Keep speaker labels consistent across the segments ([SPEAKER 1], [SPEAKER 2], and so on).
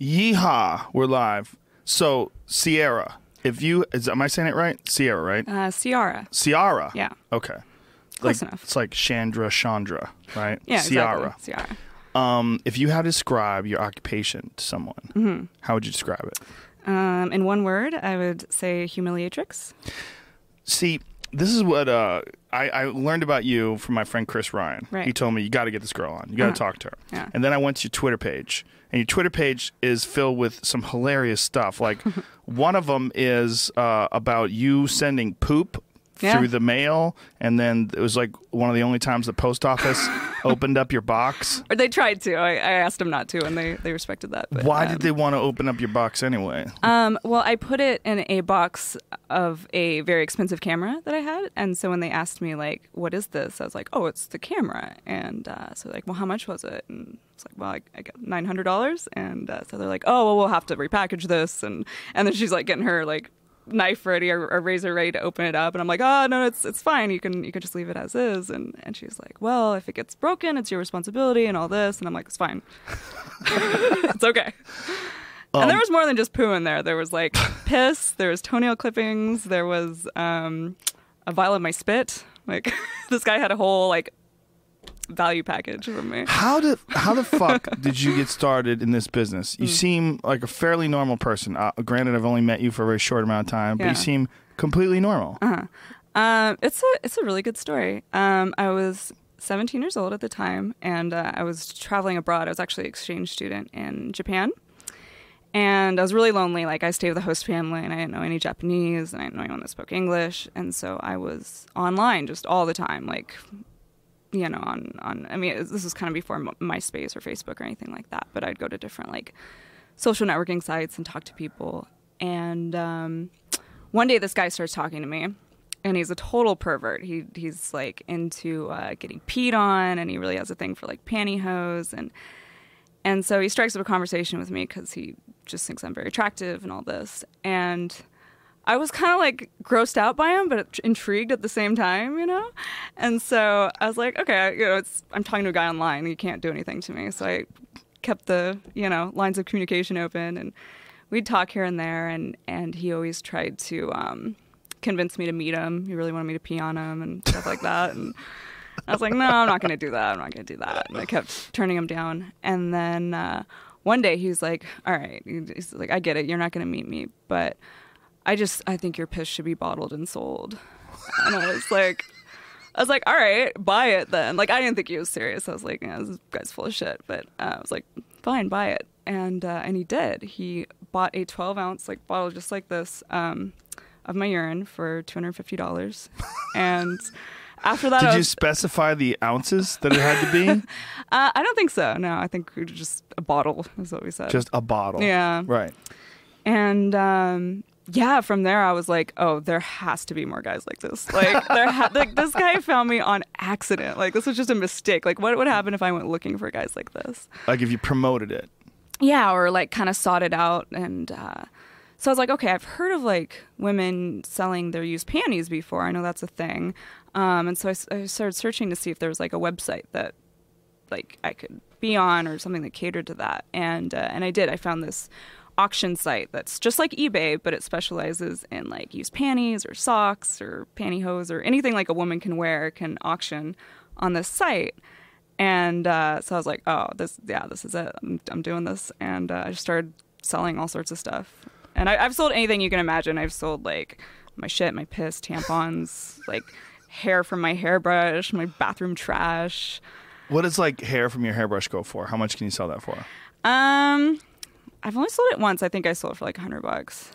[SPEAKER 1] Yeehaw! We're live. So Sierra, if you is am I saying it right? Sierra, right?
[SPEAKER 2] Uh, Ceara.
[SPEAKER 1] Ceara.
[SPEAKER 2] Yeah.
[SPEAKER 1] Okay.
[SPEAKER 2] Close
[SPEAKER 1] like,
[SPEAKER 2] enough.
[SPEAKER 1] It's like Chandra, Chandra, right?
[SPEAKER 2] Yeah,
[SPEAKER 1] Ceara.
[SPEAKER 2] exactly. Ceara.
[SPEAKER 1] Um, if you had to describe your occupation to someone,
[SPEAKER 2] Mm-hmm.
[SPEAKER 1] how would you describe it?
[SPEAKER 2] Um, in one word, I would say humiliatrix.
[SPEAKER 1] See, this is what uh, I, I learned about you from my friend Chris Ryan.
[SPEAKER 2] Right.
[SPEAKER 1] He told me you got to get this girl on. You got to
[SPEAKER 2] Uh-huh.
[SPEAKER 1] talk to her.
[SPEAKER 2] Yeah.
[SPEAKER 1] And then I went to your Twitter page, and your Twitter page is filled with some hilarious stuff. Like one of them is uh, about you sending poop
[SPEAKER 2] Yeah.
[SPEAKER 1] through the mail, and then it was like one of the only times the post office opened up your box.
[SPEAKER 2] Or they tried to. I, I asked them not to, and they, they respected that. But,
[SPEAKER 1] Why
[SPEAKER 2] um,
[SPEAKER 1] did they want to open up your box anyway?
[SPEAKER 2] Um, well, I put it in a box of a very expensive camera that I had, and so when they asked me like, "What is this?" I was like, "Oh, it's the camera." And uh, so like, "Well, how much was it?" And it's like, "Well, I, I got nine hundred dollars." And uh, so they're like, "Oh, well, we'll have to repackage this." And and then she's like getting her like knife ready or, or razor ready to open it up, and I'm like, "Oh, no, it's it's fine. You can you can just leave it as is." And and she's like, "Well, if it gets broken, it's your responsibility and all this." And I'm like, "It's fine. it's okay."
[SPEAKER 1] Um,
[SPEAKER 2] and there was more than just poo in there. There was like piss, there was toenail clippings, there was um, a vial of my spit. Like this guy had a whole like value package from me.
[SPEAKER 1] How did how the fuck did you get started in this business? You seem like a fairly normal person. Uh, granted, I've only met you for a very short amount of time, but
[SPEAKER 2] Yeah.
[SPEAKER 1] you seem completely normal.
[SPEAKER 2] Um, it's a it's a really good story. Um, I was 17 years old at the time, and uh, I was traveling abroad. I was actually an exchange student in Japan, and I was really lonely. Like I stayed with a host family, and I didn't know any Japanese, and I didn't know anyone that spoke English, and so I was online just all the time, like you know, on on. I mean, this was kind of before MySpace or Facebook or anything like that. But I'd go to different like social networking sites and talk to people. And um, one day, this guy starts talking to me, and he's a total pervert. He he's like into uh, getting peed on, and he really has a thing for like pantyhose and. And so he strikes up a conversation with me because he just thinks I'm very attractive and all this. And I was kind of like grossed out by him, but intrigued at the same time, you know. And so I was like, okay, you know, it's I'm talking to a guy online. He can't do anything to me. So I kept the you know lines of communication open, and we'd talk here and there. And and he always tried to um, convince me to meet him. He really wanted me to pee on him and stuff like that. And I was like, no, I'm not going to do that. I'm not going to do that. And I kept turning him down. And then uh, one day he was like, all right. He's like, I get it. You're not going to meet me, but I just, I think your piss should be bottled and sold. And I was like, I was like, all right, buy it then. Like, I didn't think he was serious. I was like, yeah, this guy's full of shit. But uh, I was like, fine, buy it. And uh, and he did. He bought a 12 ounce like bottle just like this um, of my urine for $250. And after that, I
[SPEAKER 1] Did
[SPEAKER 2] was,
[SPEAKER 1] you specify the ounces that it had to be?
[SPEAKER 2] uh, I don't think so. No, I think just a bottle is what we said.
[SPEAKER 1] Just a bottle.
[SPEAKER 2] yeah.
[SPEAKER 1] Right.
[SPEAKER 2] And um, yeah, from there I was like, oh, there has to be more guys like this. Like, there, ha- like this guy found me on accident. Like, this was just a mistake. Like, what would happen if I went looking for guys like this?
[SPEAKER 1] Like if you promoted it.
[SPEAKER 2] Yeah, or like kind of sought it out. And uh, so I was like, okay, I've heard of like women selling their used panties before. I know that's a thing. Um, and so I started searching to see if there was like a website that like I could be on or something that catered to that. And uh, and I did. I found this auction site that's just like eBay, but it specializes in like used panties or socks or pantyhose or anything like a woman can wear can auction on this site. And uh, so I was like, oh, this, yeah, this is it. I'm, I'm doing this. And uh, I just started selling all sorts of stuff. And I, I've sold anything you can imagine. I've sold like my shit, my piss, tampons, like hair from my hairbrush, my bathroom trash.
[SPEAKER 1] What does like hair from your hairbrush go for? How much can you sell that for?
[SPEAKER 2] Um, I've only sold it once. I think I sold it for like a hundred bucks.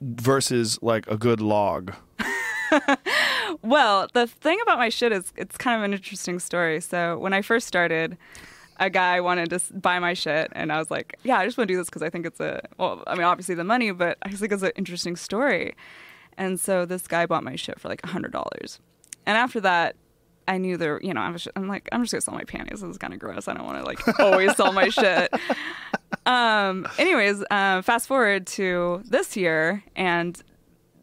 [SPEAKER 1] Versus like a good log.
[SPEAKER 2] Well, the thing about my shit is it's kind of an interesting story. So when I first started, a guy wanted to buy my shit, and I was like, "Yeah, I just want to do this because I think it's a well, I mean, obviously the money, but I just think it's an interesting story." And so this guy bought my shit for like a hundred dollars, and after that. I knew there, you know, I was, I'm like, I'm just gonna sell my panties. This is kind of gross. I don't want to like always sell my shit. Um, anyways, uh, fast forward to this year, and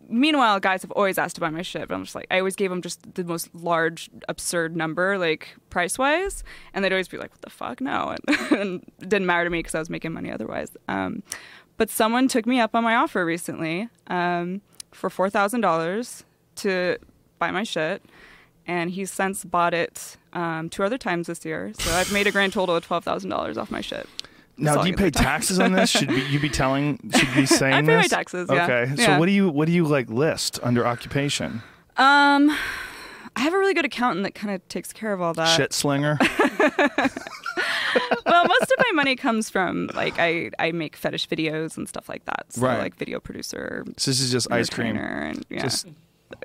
[SPEAKER 2] meanwhile, guys have always asked to buy my shit, but I'm just like, I always gave them just the most large, absurd number, like price wise, and they'd always be like, "What the fuck, no," and, and it didn't matter to me because I was making money otherwise. Um, but someone took me up on my offer recently um, for four thousand dollars to buy my shit, and he's since bought it um, two other times this year. So I've made a grand total of twelve thousand dollars off my shit.
[SPEAKER 1] Now, do you pay taxes on this? Should be, you be telling? Should you be saying
[SPEAKER 2] I pay my
[SPEAKER 1] this?
[SPEAKER 2] taxes, yeah.
[SPEAKER 1] Okay. So
[SPEAKER 2] Yeah.
[SPEAKER 1] what do you what do you like list under occupation?
[SPEAKER 2] Um, I have a really good accountant that kind of takes care of all that.
[SPEAKER 1] Shit slinger.
[SPEAKER 2] well, most of my money comes from like I I make fetish videos and stuff like that. So
[SPEAKER 1] Right.
[SPEAKER 2] like video producer,
[SPEAKER 1] So this is just ice cream,
[SPEAKER 2] and yeah,
[SPEAKER 1] just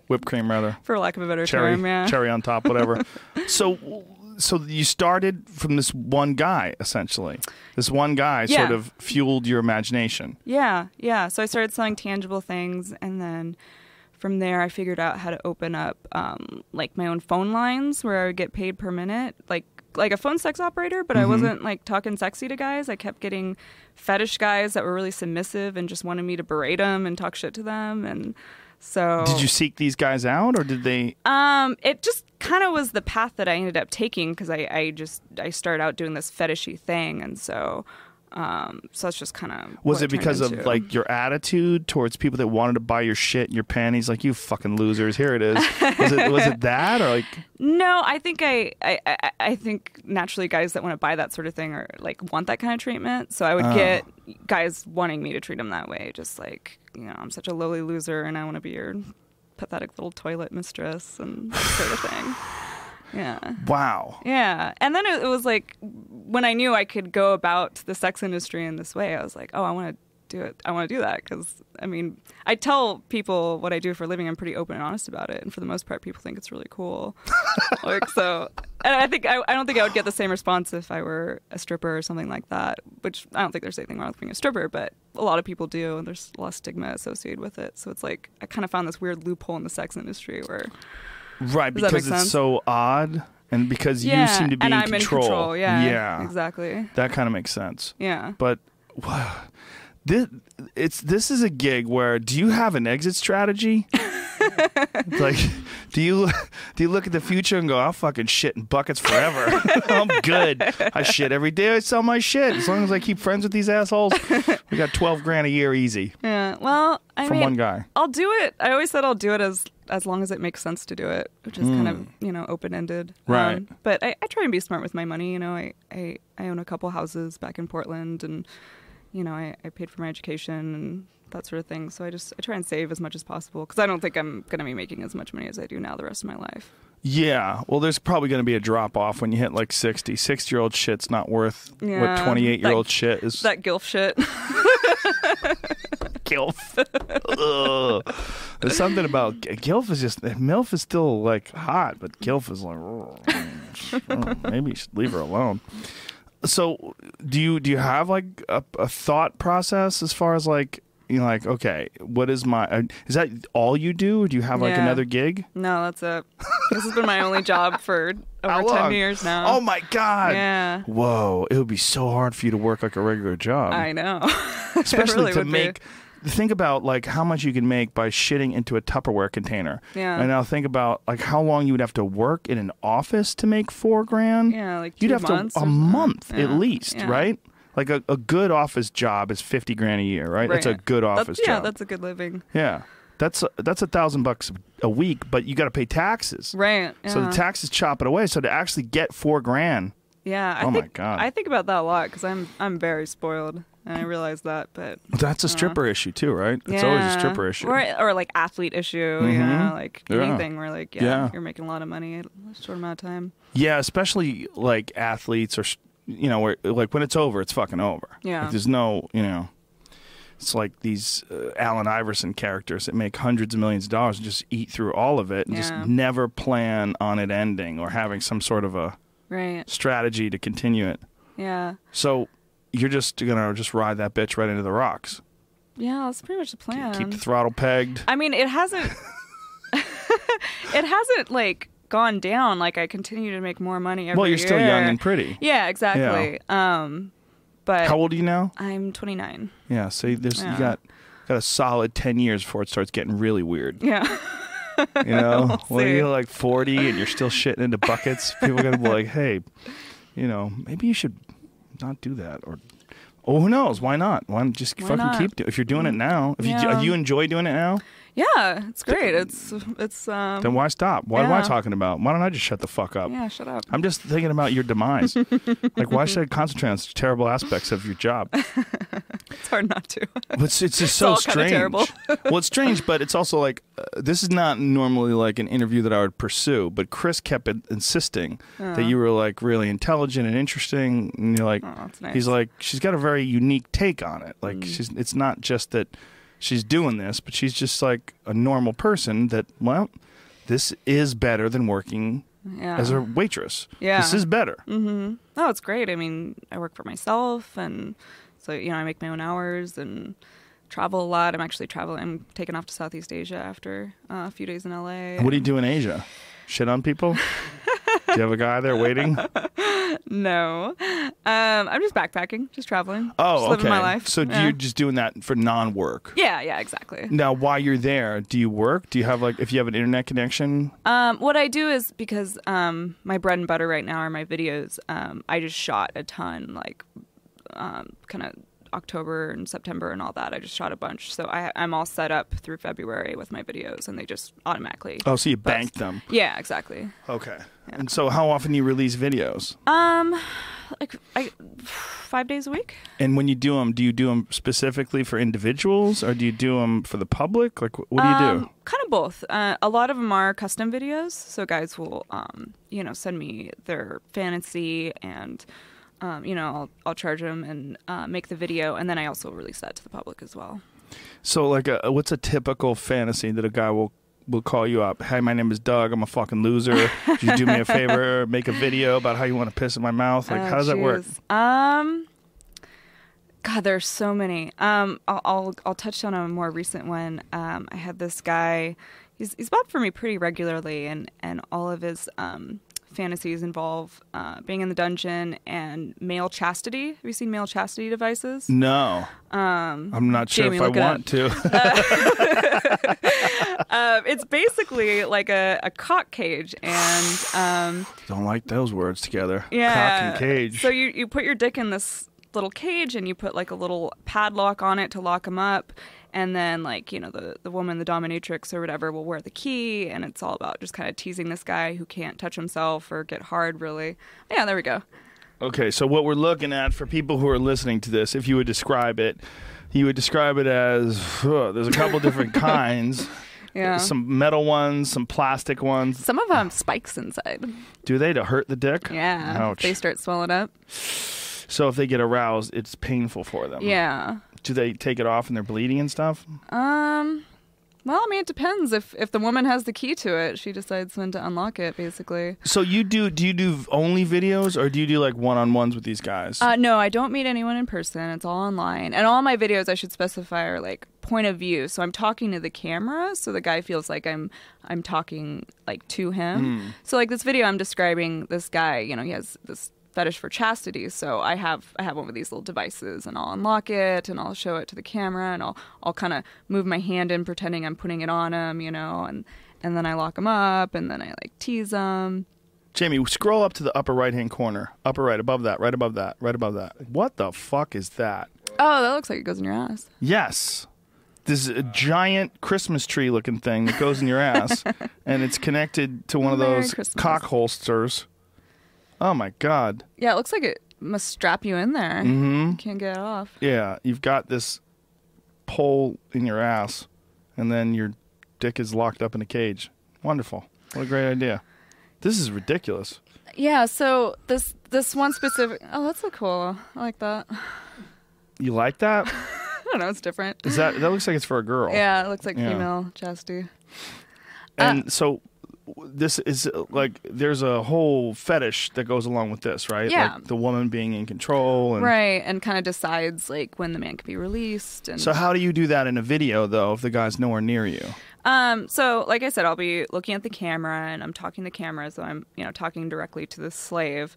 [SPEAKER 1] whipped cream rather.
[SPEAKER 2] for lack of a better
[SPEAKER 1] cherry,
[SPEAKER 2] term, yeah.
[SPEAKER 1] cherry on top, whatever. so, so you started from this one guy, essentially. This one guy
[SPEAKER 2] Yeah.
[SPEAKER 1] sort of fueled your imagination.
[SPEAKER 2] Yeah, yeah. So I started selling tangible things, and then from there, I figured out how to open up um, like my own phone lines where I would get paid per minute, like like a phone sex operator. But I
[SPEAKER 1] Mm-hmm.
[SPEAKER 2] wasn't like talking sexy to guys. I kept getting fetish guys that were really submissive and just wanted me to berate them and talk shit to them, and so
[SPEAKER 1] Did you seek these guys out, or did they?
[SPEAKER 2] Um, it just kind of was the path that I ended up taking because I, I just I started out doing this fetishy thing, and so um, so that's just kind of
[SPEAKER 1] Was it because of like your attitude towards people that wanted to buy your shit and your panties? Like you fucking losers, here it is. Was it was it that or like?
[SPEAKER 2] No, I think I, I, I, I think naturally guys that want to buy that sort of thing or like want that kind of treatment. So I would
[SPEAKER 1] Oh.
[SPEAKER 2] get guys wanting me to treat them that way, just like you know I'm such a lowly loser and I want to be your pathetic little toilet mistress and that sort of thing. Yeah.
[SPEAKER 1] Wow.
[SPEAKER 2] Yeah. And then it, it was like when I knew I could go about the sex industry in this way, I was like, oh, I want to do it. I want to do that because I mean, I tell people what I do for a living. I'm pretty open and honest about it, and for the most part, people think it's really cool. like so, and I think I, I don't think I would get the same response if I were a stripper or something like that. Which I don't think there's anything wrong with being a stripper, but a lot of people do, and there's a lot of stigma associated with it. So it's like I kind of found this weird loophole in the sex industry where
[SPEAKER 1] Right,
[SPEAKER 2] Does
[SPEAKER 1] because it's so odd, and because
[SPEAKER 2] yeah,
[SPEAKER 1] you seem to be
[SPEAKER 2] and
[SPEAKER 1] in
[SPEAKER 2] I'm
[SPEAKER 1] control.
[SPEAKER 2] in control. Yeah,
[SPEAKER 1] yeah,
[SPEAKER 2] exactly.
[SPEAKER 1] that kind of makes sense.
[SPEAKER 2] Yeah.
[SPEAKER 1] But wow, this it's this is a gig where do you have an exit strategy? like, do you do you look at the future and go, "I'll fucking shit in buckets forever. I'm good. I shit every day. I sell my shit as long as I keep friends with these assholes. We got twelve grand a year easy
[SPEAKER 2] Yeah. Well, I
[SPEAKER 1] from
[SPEAKER 2] mean,
[SPEAKER 1] one guy.
[SPEAKER 2] I'll do it. I always said I'll do it as as long as it makes sense to do it, which is kind of mm. you know open ended.
[SPEAKER 1] Um, right.
[SPEAKER 2] but I, I try and be smart with my money. You know, I, I I own a couple houses back in Portland, and you know, I, I paid for my education and that sort of thing. So I just I try and save as much as possible because I don't think I'm going to be making as much money as I do now the rest of my life.
[SPEAKER 1] Yeah, well, there's probably going to be a drop off when you hit like 60. 60 year old shit's not worth what 28 year old shit is.
[SPEAKER 2] That gilf shit.
[SPEAKER 1] gilf. Ugh. There's something about gilf is just milf is still like hot, but gilf is like oh, oh, maybe you should leave her alone. So, do you do you have like a, a thought process as far as like you know like okay, what is my uh, is that all you do, do you have like
[SPEAKER 2] Yeah.
[SPEAKER 1] another gig?
[SPEAKER 2] no, that's it. This has been my only job for over ten years now.
[SPEAKER 1] Oh my god!
[SPEAKER 2] Yeah.
[SPEAKER 1] Whoa, it would be so hard for you to work like a regular job.
[SPEAKER 2] I know.
[SPEAKER 1] especially
[SPEAKER 2] really
[SPEAKER 1] to
[SPEAKER 2] would be.
[SPEAKER 1] make think about like how much you can make by shitting into a Tupperware container.
[SPEAKER 2] Yeah.
[SPEAKER 1] And now think about like how long you would have to work in an office to make four grand.
[SPEAKER 2] Yeah, like
[SPEAKER 1] You'd have to a month
[SPEAKER 2] yeah,
[SPEAKER 1] at least,
[SPEAKER 2] yeah.
[SPEAKER 1] right? Like a, a good office job is fifty grand a year, right? That's a
[SPEAKER 2] Right.
[SPEAKER 1] good
[SPEAKER 2] That's-
[SPEAKER 1] office
[SPEAKER 2] yeah,
[SPEAKER 1] job.
[SPEAKER 2] Yeah, that's a good living.
[SPEAKER 1] yeah. That's a, that's a thousand bucks a week, but you got to pay taxes.
[SPEAKER 2] Right. Yeah.
[SPEAKER 1] So the taxes chop it away. So to actually get four grand,
[SPEAKER 2] yeah. I
[SPEAKER 1] Oh my
[SPEAKER 2] think,
[SPEAKER 1] God.
[SPEAKER 2] I think about that a lot because I'm I'm very spoiled, and I realize that. But
[SPEAKER 1] that's a stripper issue too, right? It's always a
[SPEAKER 2] Uh-huh.
[SPEAKER 1] Stripper issue.
[SPEAKER 2] or or like athlete issue. You
[SPEAKER 1] Mhm.
[SPEAKER 2] know, like
[SPEAKER 1] Yeah.
[SPEAKER 2] anything where like yeah,
[SPEAKER 1] Yeah.
[SPEAKER 2] you're making a lot of money in a short amount of time.
[SPEAKER 1] Yeah, especially like athletes or you know where like when it's over, it's fucking over.
[SPEAKER 2] Yeah.
[SPEAKER 1] Like, there's no you know. It's like these uh, Allen Iverson characters that make hundreds of millions of dollars and just eat through all of it and
[SPEAKER 2] Yeah.
[SPEAKER 1] just never plan on it ending or having some sort of a
[SPEAKER 2] Right.
[SPEAKER 1] strategy to continue it.
[SPEAKER 2] Yeah.
[SPEAKER 1] So you're just gonna just ride that bitch right into the rocks.
[SPEAKER 2] Yeah. That's pretty much the plan.
[SPEAKER 1] Keep the throttle pegged.
[SPEAKER 2] I mean, it hasn't. it hasn't like gone down. Like I continue to make more money every
[SPEAKER 1] Well, you're still young and pretty.
[SPEAKER 2] Yeah, exactly. Um, but
[SPEAKER 1] How old are you now?
[SPEAKER 2] I'm 29.
[SPEAKER 1] Yeah, so there's you
[SPEAKER 2] Yeah.
[SPEAKER 1] got got a solid ten years before it starts getting really weird.
[SPEAKER 2] Yeah.
[SPEAKER 1] You know,
[SPEAKER 2] We'll
[SPEAKER 1] when
[SPEAKER 2] see.
[SPEAKER 1] you're like 40 and you're still shitting into buckets, people are gonna be like, "Hey, you know, maybe you should not do that." Or, oh, who knows? Why not? Why not just
[SPEAKER 2] Why
[SPEAKER 1] fucking
[SPEAKER 2] not?
[SPEAKER 1] keep doing? If you're doing it now, if you
[SPEAKER 2] Yeah.
[SPEAKER 1] you enjoy doing it now,
[SPEAKER 2] Yeah, it's great. It's it's um
[SPEAKER 1] then why stop? What am I
[SPEAKER 2] yeah.
[SPEAKER 1] talking about? Why don't I just shut the fuck up?
[SPEAKER 2] Yeah, shut up.
[SPEAKER 1] I'm just thinking about your demise. like, why should I concentrate on such terrible aspects of your job?
[SPEAKER 2] It's hard not to.
[SPEAKER 1] But it's, it's just so
[SPEAKER 2] all kinda
[SPEAKER 1] strange.
[SPEAKER 2] terrible.
[SPEAKER 1] well, it's strange, but it's also like uh, this is not normally like an interview that I would pursue. But Chris kept in- insisting that you were like really intelligent and interesting, and you're like,
[SPEAKER 2] that's nice.
[SPEAKER 1] he's like, she's got a very unique take on it. Like,
[SPEAKER 2] Mm.
[SPEAKER 1] she's it's not just that she's doing this, but she's just like a normal person. That well, this is better than working
[SPEAKER 2] yeah.
[SPEAKER 1] as a waitress.
[SPEAKER 2] Yeah.
[SPEAKER 1] this is better.
[SPEAKER 2] Mm-hmm. Oh, it's great. I mean, I work for myself, and so you know, I make my own hours and travel a lot. I'm actually traveling. I'm taking off to Southeast Asia after uh, a few days in LA.
[SPEAKER 1] What do you do in Asia? Shit on people? do you have a guy there waiting?
[SPEAKER 2] No, um, I'm just backpacking, just traveling.
[SPEAKER 1] Oh,
[SPEAKER 2] just living
[SPEAKER 1] okay.
[SPEAKER 2] my life.
[SPEAKER 1] So
[SPEAKER 2] yeah.
[SPEAKER 1] you're just doing that for non-work.
[SPEAKER 2] Yeah, yeah, exactly.
[SPEAKER 1] Now, while you're there, do you work? Do you have like if you have an internet connection?
[SPEAKER 2] Um, what I do is because um, my bread and butter right now are my videos. Um, I just shot a ton, like um, kind of October and September and all that. I just shot a bunch, so I, I'm all set up through February with my videos, and they just automatically.
[SPEAKER 1] Oh, so you bank them.
[SPEAKER 2] Yeah, exactly.
[SPEAKER 1] Okay. And so, how often do you release videos?
[SPEAKER 2] Um, like I, five days a week.
[SPEAKER 1] And when you do them, do you do them specifically for individuals, or do you do them for the public? Like, what do you do?
[SPEAKER 2] Um, kind of both. Uh, a lot of them are custom videos, so guys will, um, you know, send me their fantasy, and um, you know, I'll, I'll charge them and uh, make the video, and then I also release that to the public as well.
[SPEAKER 1] So, like, a, what's a typical fantasy that a guy will will call you up? Hey, my name is Doug. I'm a fucking loser. Could you do me a favor? Make a video about how you want to piss in my mouth. Like,
[SPEAKER 2] Oh,
[SPEAKER 1] how does that work?
[SPEAKER 2] Um, God, there's so many. Um, I'll, I'll I'll touch on a more recent one. Um, I had this guy. He's he's bought for me pretty regularly, and and all of his um fantasies involve uh, being in the dungeon and male chastity. Have you seen male chastity devices?
[SPEAKER 1] No,
[SPEAKER 2] Um,
[SPEAKER 1] I'm not sure
[SPEAKER 2] Jamie,
[SPEAKER 1] if I want to.
[SPEAKER 2] um, it's basically like a, a cock cage, and um,
[SPEAKER 1] Don't like those words together.
[SPEAKER 2] yeah,
[SPEAKER 1] Cock and cage.
[SPEAKER 2] So you you put your dick in this little cage, and you put like a little padlock on it to lock him up, and then like you know the the woman, the dominatrix or whatever, will wear the key, and it's all about just kind of teasing this guy who can't touch himself or get hard really. Yeah, there we go.
[SPEAKER 1] Okay, so what we're looking at for people who are listening to this, if you would describe it, you would describe it as uh, there's a couple different kinds.
[SPEAKER 2] Yeah.
[SPEAKER 1] Some metal ones, some plastic ones.
[SPEAKER 2] Some of them spikes inside.
[SPEAKER 1] Do they to hurt the dick?
[SPEAKER 2] Yeah,
[SPEAKER 1] Ouch.
[SPEAKER 2] they start swelling up.
[SPEAKER 1] So if they get aroused, it's painful for them.
[SPEAKER 2] Yeah.
[SPEAKER 1] Do they take it off and they're bleeding and stuff?
[SPEAKER 2] Um. Well, I mean, it depends. If if the woman has the key to it, she decides when to unlock it. Basically.
[SPEAKER 1] So you do do you do only videos or do you do like one on ones with these guys?
[SPEAKER 2] Uh, no, I don't meet anyone in person. It's all online, and all my videos I should specify are like point of view. So I'm talking to the camera, so the guy feels like I'm I'm talking like to him. So like this video, I'm describing this guy. You know, he has this fetish for chastity. So I have I have one of these little devices, and I'll unlock it, and I'll show it to the camera, and I'll I'll kind of move my hand in, pretending I'm putting it on him. You know, and and then I lock him up, and then I like tease him.
[SPEAKER 1] Jamie, scroll up to the upper right hand corner. Upper right, above that, right above that, right above that. What the fuck is that?
[SPEAKER 2] Oh, that looks like it goes in your ass.
[SPEAKER 1] Yes. This is a giant Christmas tree looking thing that goes in your ass, and it's connected to one of
[SPEAKER 2] Merry
[SPEAKER 1] those
[SPEAKER 2] Christmas.
[SPEAKER 1] cock holsters. Oh my God.
[SPEAKER 2] Yeah, it looks like it must strap you in there.
[SPEAKER 1] Mm-hmm.
[SPEAKER 2] You can't get it off.
[SPEAKER 1] Yeah, you've got this pole in your ass, and then your dick is locked up in a cage. Wonderful. What a great idea. This is ridiculous.
[SPEAKER 2] Yeah, so this this one specific Oh, that's so cool. I like that.
[SPEAKER 1] You like that?
[SPEAKER 2] I don't know, it's different.
[SPEAKER 1] Is that that looks like it's for a girl?
[SPEAKER 2] Yeah, it looks like
[SPEAKER 1] Yeah.
[SPEAKER 2] female chastity.
[SPEAKER 1] And so w- this is uh, like there's a whole fetish that goes along with this, right?
[SPEAKER 2] Yeah.
[SPEAKER 1] Like the woman being in control and
[SPEAKER 2] Right, and kind of decides like when the man can be released and
[SPEAKER 1] So how do you do that in a video though if the guy's nowhere near you?
[SPEAKER 2] Um, so like I said, I'll be looking at the camera and I'm talking to the camera, so I'm, you know, talking directly to the slave.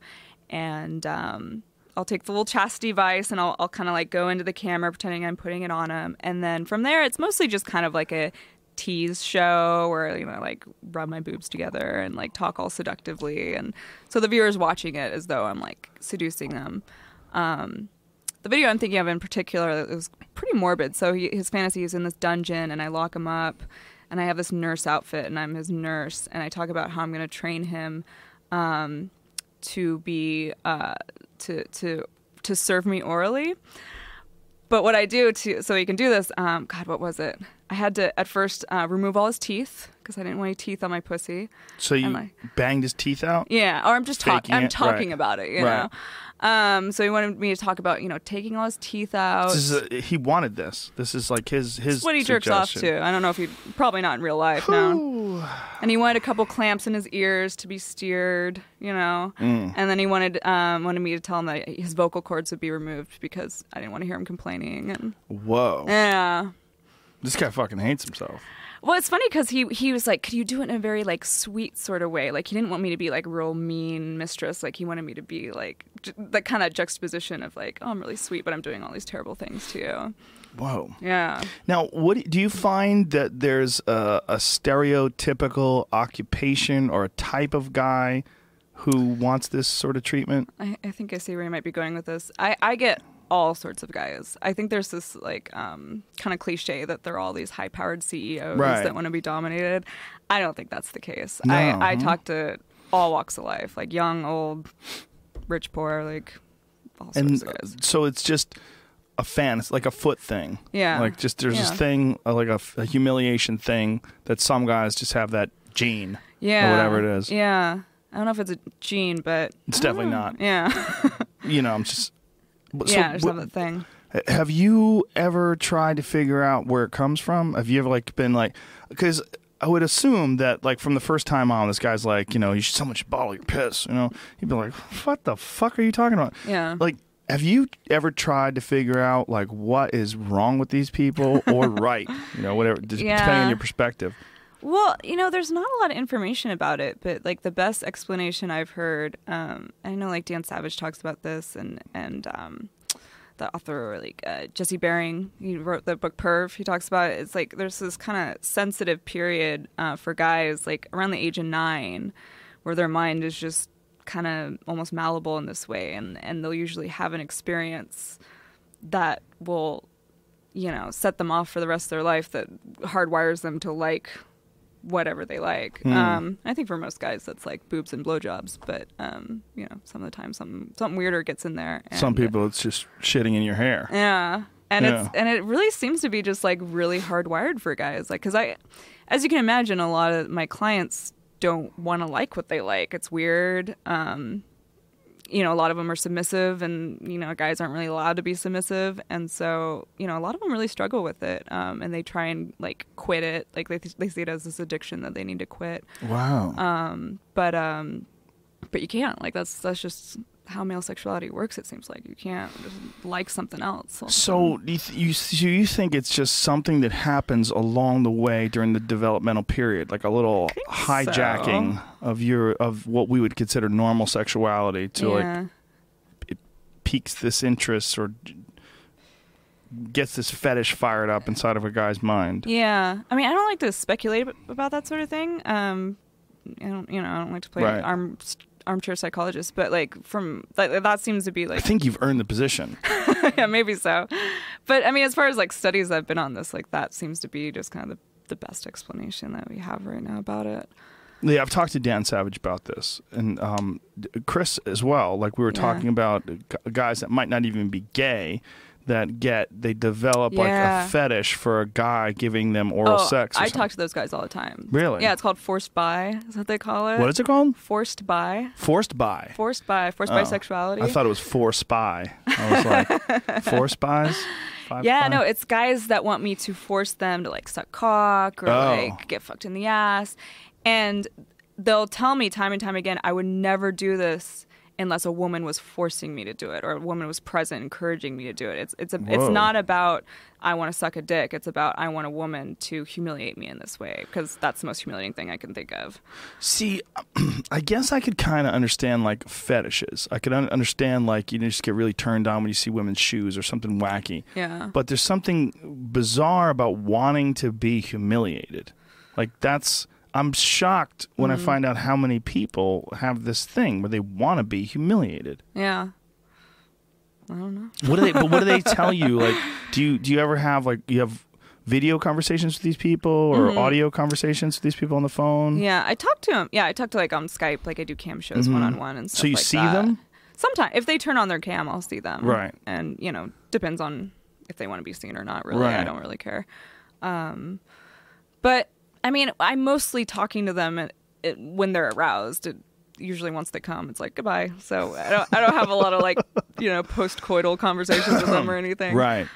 [SPEAKER 2] And um I'll take the little chastity vice and I'll, I'll kind of like go into the camera pretending I'm putting it on him. And then from there, it's mostly just kind of like a tease show where, you know, like rub my boobs together and like talk all seductively. And so the viewer's watching it as though I'm like seducing them. Um, the video I'm thinking of in particular it was pretty morbid. So he, his fantasy is in this dungeon and I lock him up and I have this nurse outfit and I'm his nurse and I talk about how I'm going to train him um, to be uh, to to to serve me orally. But what I do to so he can do this, um, God, what was it? I had to at first uh, remove all his teeth because I didn't want any teeth on my pussy.
[SPEAKER 1] So you
[SPEAKER 2] I-
[SPEAKER 1] banged his teeth out?
[SPEAKER 2] Yeah, or I'm just talking. I'm
[SPEAKER 1] it?
[SPEAKER 2] talking
[SPEAKER 1] Right.
[SPEAKER 2] about it. You
[SPEAKER 1] Right.
[SPEAKER 2] know. Um, so he wanted me to talk about you know taking all his teeth out.
[SPEAKER 1] This is a, he wanted this. This is like his his.
[SPEAKER 2] It's what he jerks off to. I don't know if he probably not in real life now. And he wanted a couple clamps in his ears to be steered, you know.
[SPEAKER 1] Mm.
[SPEAKER 2] And then he wanted um, wanted me to tell him that his vocal cords would be removed because I didn't want to hear him complaining. And
[SPEAKER 1] Whoa.
[SPEAKER 2] yeah.
[SPEAKER 1] This guy fucking hates himself.
[SPEAKER 2] Well, it's funny because he he was like, "Could you do it in a very like sweet sort of way?" Like he didn't want me to be like real mean mistress. Like he wanted me to be like j- that kind of juxtaposition of like, "Oh, I'm really sweet, but I'm doing all these terrible things to you."
[SPEAKER 1] Whoa.
[SPEAKER 2] Yeah.
[SPEAKER 1] Now, what do you find that there's a, a stereotypical occupation or a type of guy who wants this sort of treatment?
[SPEAKER 2] I, I think I see where you might be going with this. I, I get all sorts of guys. I think there's this like um, kind of cliche that they're all these high powered CEOs
[SPEAKER 1] Right.
[SPEAKER 2] that want to be dominated. I don't think that's the case.
[SPEAKER 1] No,
[SPEAKER 2] I, I talk to all walks of life, like young, old, rich, poor, like all sorts
[SPEAKER 1] And
[SPEAKER 2] of guys.
[SPEAKER 1] so it's just a fan. It's like a foot thing.
[SPEAKER 2] Yeah.
[SPEAKER 1] Like just there's this thing, uh, like a humiliation thing that some guys just have that gene.
[SPEAKER 2] Yeah.
[SPEAKER 1] whatever it is.
[SPEAKER 2] Yeah. I don't know if it's a gene, but
[SPEAKER 1] It's definitely not.
[SPEAKER 2] yeah.
[SPEAKER 1] You know, I'm just. So
[SPEAKER 2] yeah, there's
[SPEAKER 1] wh-
[SPEAKER 2] another thing.
[SPEAKER 1] Have you ever tried to figure out where it comes from? Have you ever like been like, because I would assume that like from the first time on, this guy's like, you know, you should someone should bottle your piss. You know, you'd be like, what the fuck are you talking about?
[SPEAKER 2] Yeah.
[SPEAKER 1] Like, have you ever tried to figure out like what is wrong with these people or right? You know, whatever, just depending on your perspective.
[SPEAKER 2] Well, you know, there's not a lot of information about it, but like the best explanation I've heard, um, I know like Dan Savage talks about this, and and um, the author like uh, Jesse Bering, he wrote the book Perv. He talks about it. It's like there's this kind of sensitive period uh, for guys like around the age of nine, where their mind is just kind of almost malleable in this way, and and they'll usually have an experience that will you know set them off for the rest of their life that hardwires them to like whatever they like.
[SPEAKER 1] Hmm.
[SPEAKER 2] Um, I think for most guys that's like boobs and blowjobs, but um, you know, some of the time some something weirder gets in there. And,
[SPEAKER 1] Some people, it's just shitting in your hair.
[SPEAKER 2] yeah, and
[SPEAKER 1] Yeah.
[SPEAKER 2] it's and it really seems to be just like really hardwired for guys. Like, because I, as you can imagine, a lot of my clients don't want to like what they like. It's weird. Um, you know, a lot of them are submissive, and you know, guys aren't really allowed to be submissive, and so you know, a lot of them really struggle with it, um, and they try and like quit it. Like they they see it as this addiction that they need to quit.
[SPEAKER 1] Wow.
[SPEAKER 2] Um, but um, but you can't. Like that's that's just how male sexuality works. It seems like you can't just like something else.
[SPEAKER 1] So do you, th- you so you think it's just something that happens along the way during the developmental period, like a little hijacking
[SPEAKER 2] so.
[SPEAKER 1] of your of what we would consider normal sexuality to like
[SPEAKER 2] yeah.
[SPEAKER 1] piques this interest or gets this fetish fired up inside of a guy's mind.
[SPEAKER 2] Yeah, I mean, I don't like to speculate about that sort of thing. Um, I don't, you know, I don't like to play
[SPEAKER 1] Right.
[SPEAKER 2] arm armchair psychologist, but like from that, that seems to be like I
[SPEAKER 1] think you've earned the position.
[SPEAKER 2] yeah, maybe so. But I mean, as far as like studies that have been on this, like that seems to be just kind of the, the best explanation that we have right now about it.
[SPEAKER 1] Yeah, I've talked to Dan Savage about this, and um, Chris as well. Like we were
[SPEAKER 2] Yeah.
[SPEAKER 1] talking about guys that might not even be gay, that get they develop like
[SPEAKER 2] Yeah.
[SPEAKER 1] a fetish for a guy giving them oral
[SPEAKER 2] oh,
[SPEAKER 1] sex. or
[SPEAKER 2] I
[SPEAKER 1] something.
[SPEAKER 2] talk to those guys all the time.
[SPEAKER 1] Really?
[SPEAKER 2] Yeah, it's called forced bi. Is that what they call it.
[SPEAKER 1] What is it called?
[SPEAKER 2] Forced bi.
[SPEAKER 1] Forced bi.
[SPEAKER 2] Forced bi. Forced
[SPEAKER 1] Oh.
[SPEAKER 2] bisexuality.
[SPEAKER 1] I thought it was for spy. I was like, four spies. Five
[SPEAKER 2] Yeah, no, it's guys that want me to force them to like suck cock or
[SPEAKER 1] Oh.
[SPEAKER 2] like get fucked in the ass. And they'll tell me time and time again, I would never do this unless a woman was forcing me to do it or a woman was present encouraging me to do it. It's it's a, it's not about I want to suck a dick. It's about I want a woman to humiliate me in this way because that's the most humiliating thing I can think of.
[SPEAKER 1] See, I guess I could kind of understand like fetishes. I could un- understand like you just get really turned on when you see women's shoes or something wacky.
[SPEAKER 2] Yeah.
[SPEAKER 1] But there's something bizarre about wanting to be humiliated. Like that's I'm shocked when
[SPEAKER 2] Mm-hmm.
[SPEAKER 1] I find out how many people have this thing where they want to be humiliated.
[SPEAKER 2] Yeah. I don't know.
[SPEAKER 1] What do they? but what do they tell you? Like, do you do you ever have like you have video conversations with these people or audio conversations with these people on the phone?
[SPEAKER 2] Mm-hmm. Yeah, I talk to them. Yeah, I talk to like on Skype, like I do cam shows one on one and stuff.
[SPEAKER 1] Mm-hmm. So you
[SPEAKER 2] like
[SPEAKER 1] see
[SPEAKER 2] that.
[SPEAKER 1] them?
[SPEAKER 2] Sometimes, if they turn on their cam, I'll see them.
[SPEAKER 1] Right.
[SPEAKER 2] And you know, depends on if they want to be seen or not. Really, I don't really care. Um, but I mean, I'm mostly talking to them at, it, when they're aroused. It, usually, once they come, it's like goodbye. So I don't, I don't have a lot of like you know post-coital conversations with them or anything.
[SPEAKER 1] Right.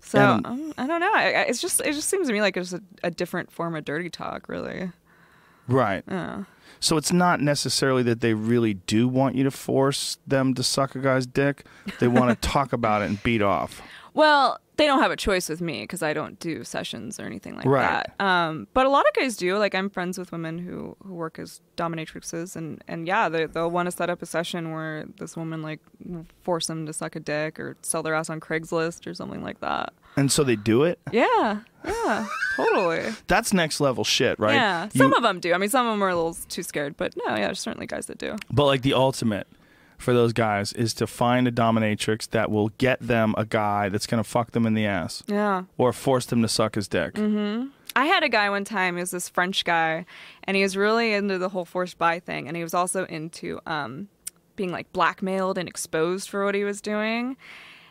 [SPEAKER 2] So
[SPEAKER 1] And-
[SPEAKER 2] um, I don't know. I, I, it's just it just seems to me like it's a, a different form of dirty talk, really.
[SPEAKER 1] Right.
[SPEAKER 2] Yeah.
[SPEAKER 1] So it's not necessarily that they really do want you to force them to suck a guy's dick. They want to talk about it and beat off.
[SPEAKER 2] Well, they don't have a choice with me because I don't do sessions or anything like
[SPEAKER 1] Right.
[SPEAKER 2] that. Um, but a lot of guys do. Like I'm friends with women who, who work as dominatrixes, and and yeah, they, they'll want to set up a session where this woman like force them to suck a dick or sell their ass on Craigslist or something like that.
[SPEAKER 1] And so they do it.
[SPEAKER 2] Yeah, yeah, totally.
[SPEAKER 1] That's next level shit, right?
[SPEAKER 2] Yeah,
[SPEAKER 1] You-
[SPEAKER 2] some of them do. I mean, some of them are a little too scared, but no, yeah, there's certainly guys that do.
[SPEAKER 1] But like the ultimate for those guys is to find a dominatrix that will get them a guy that's going to fuck them in the ass
[SPEAKER 2] Yeah.
[SPEAKER 1] or force them to suck his dick.
[SPEAKER 2] Mm-hmm. I had a guy one time, he was this French guy, and he was really into the whole forced bi thing, and he was also into um, being like blackmailed and exposed for what he was doing.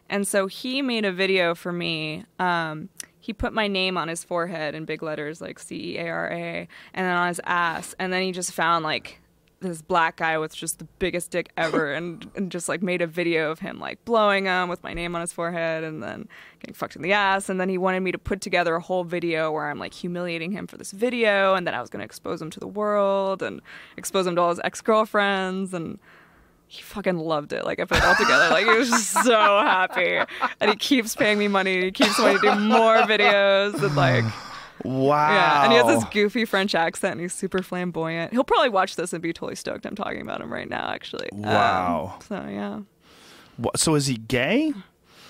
[SPEAKER 2] And so he made a video for me. Um, he put my name on his forehead in big letters like C E A R A, and then on his ass, and then he just found like this black guy with just the biggest dick ever and, and just like made a video of him like blowing him with my name on his forehead and then getting fucked in the ass and then he wanted me to put together a whole video where I'm like humiliating him for this video and then I was going to expose him to the world and expose him to all his ex-girlfriends and he fucking loved it. Like I put it all together. Like he was just so happy, and he keeps paying me money. He keeps wanting to do more videos, and like
[SPEAKER 1] Wow.
[SPEAKER 2] yeah, and he has this goofy French accent, and he's super flamboyant. He'll probably watch this and be totally stoked. I'm talking about him right now, actually. Um,
[SPEAKER 1] Wow.
[SPEAKER 2] so yeah,
[SPEAKER 1] Wha- So is he gay?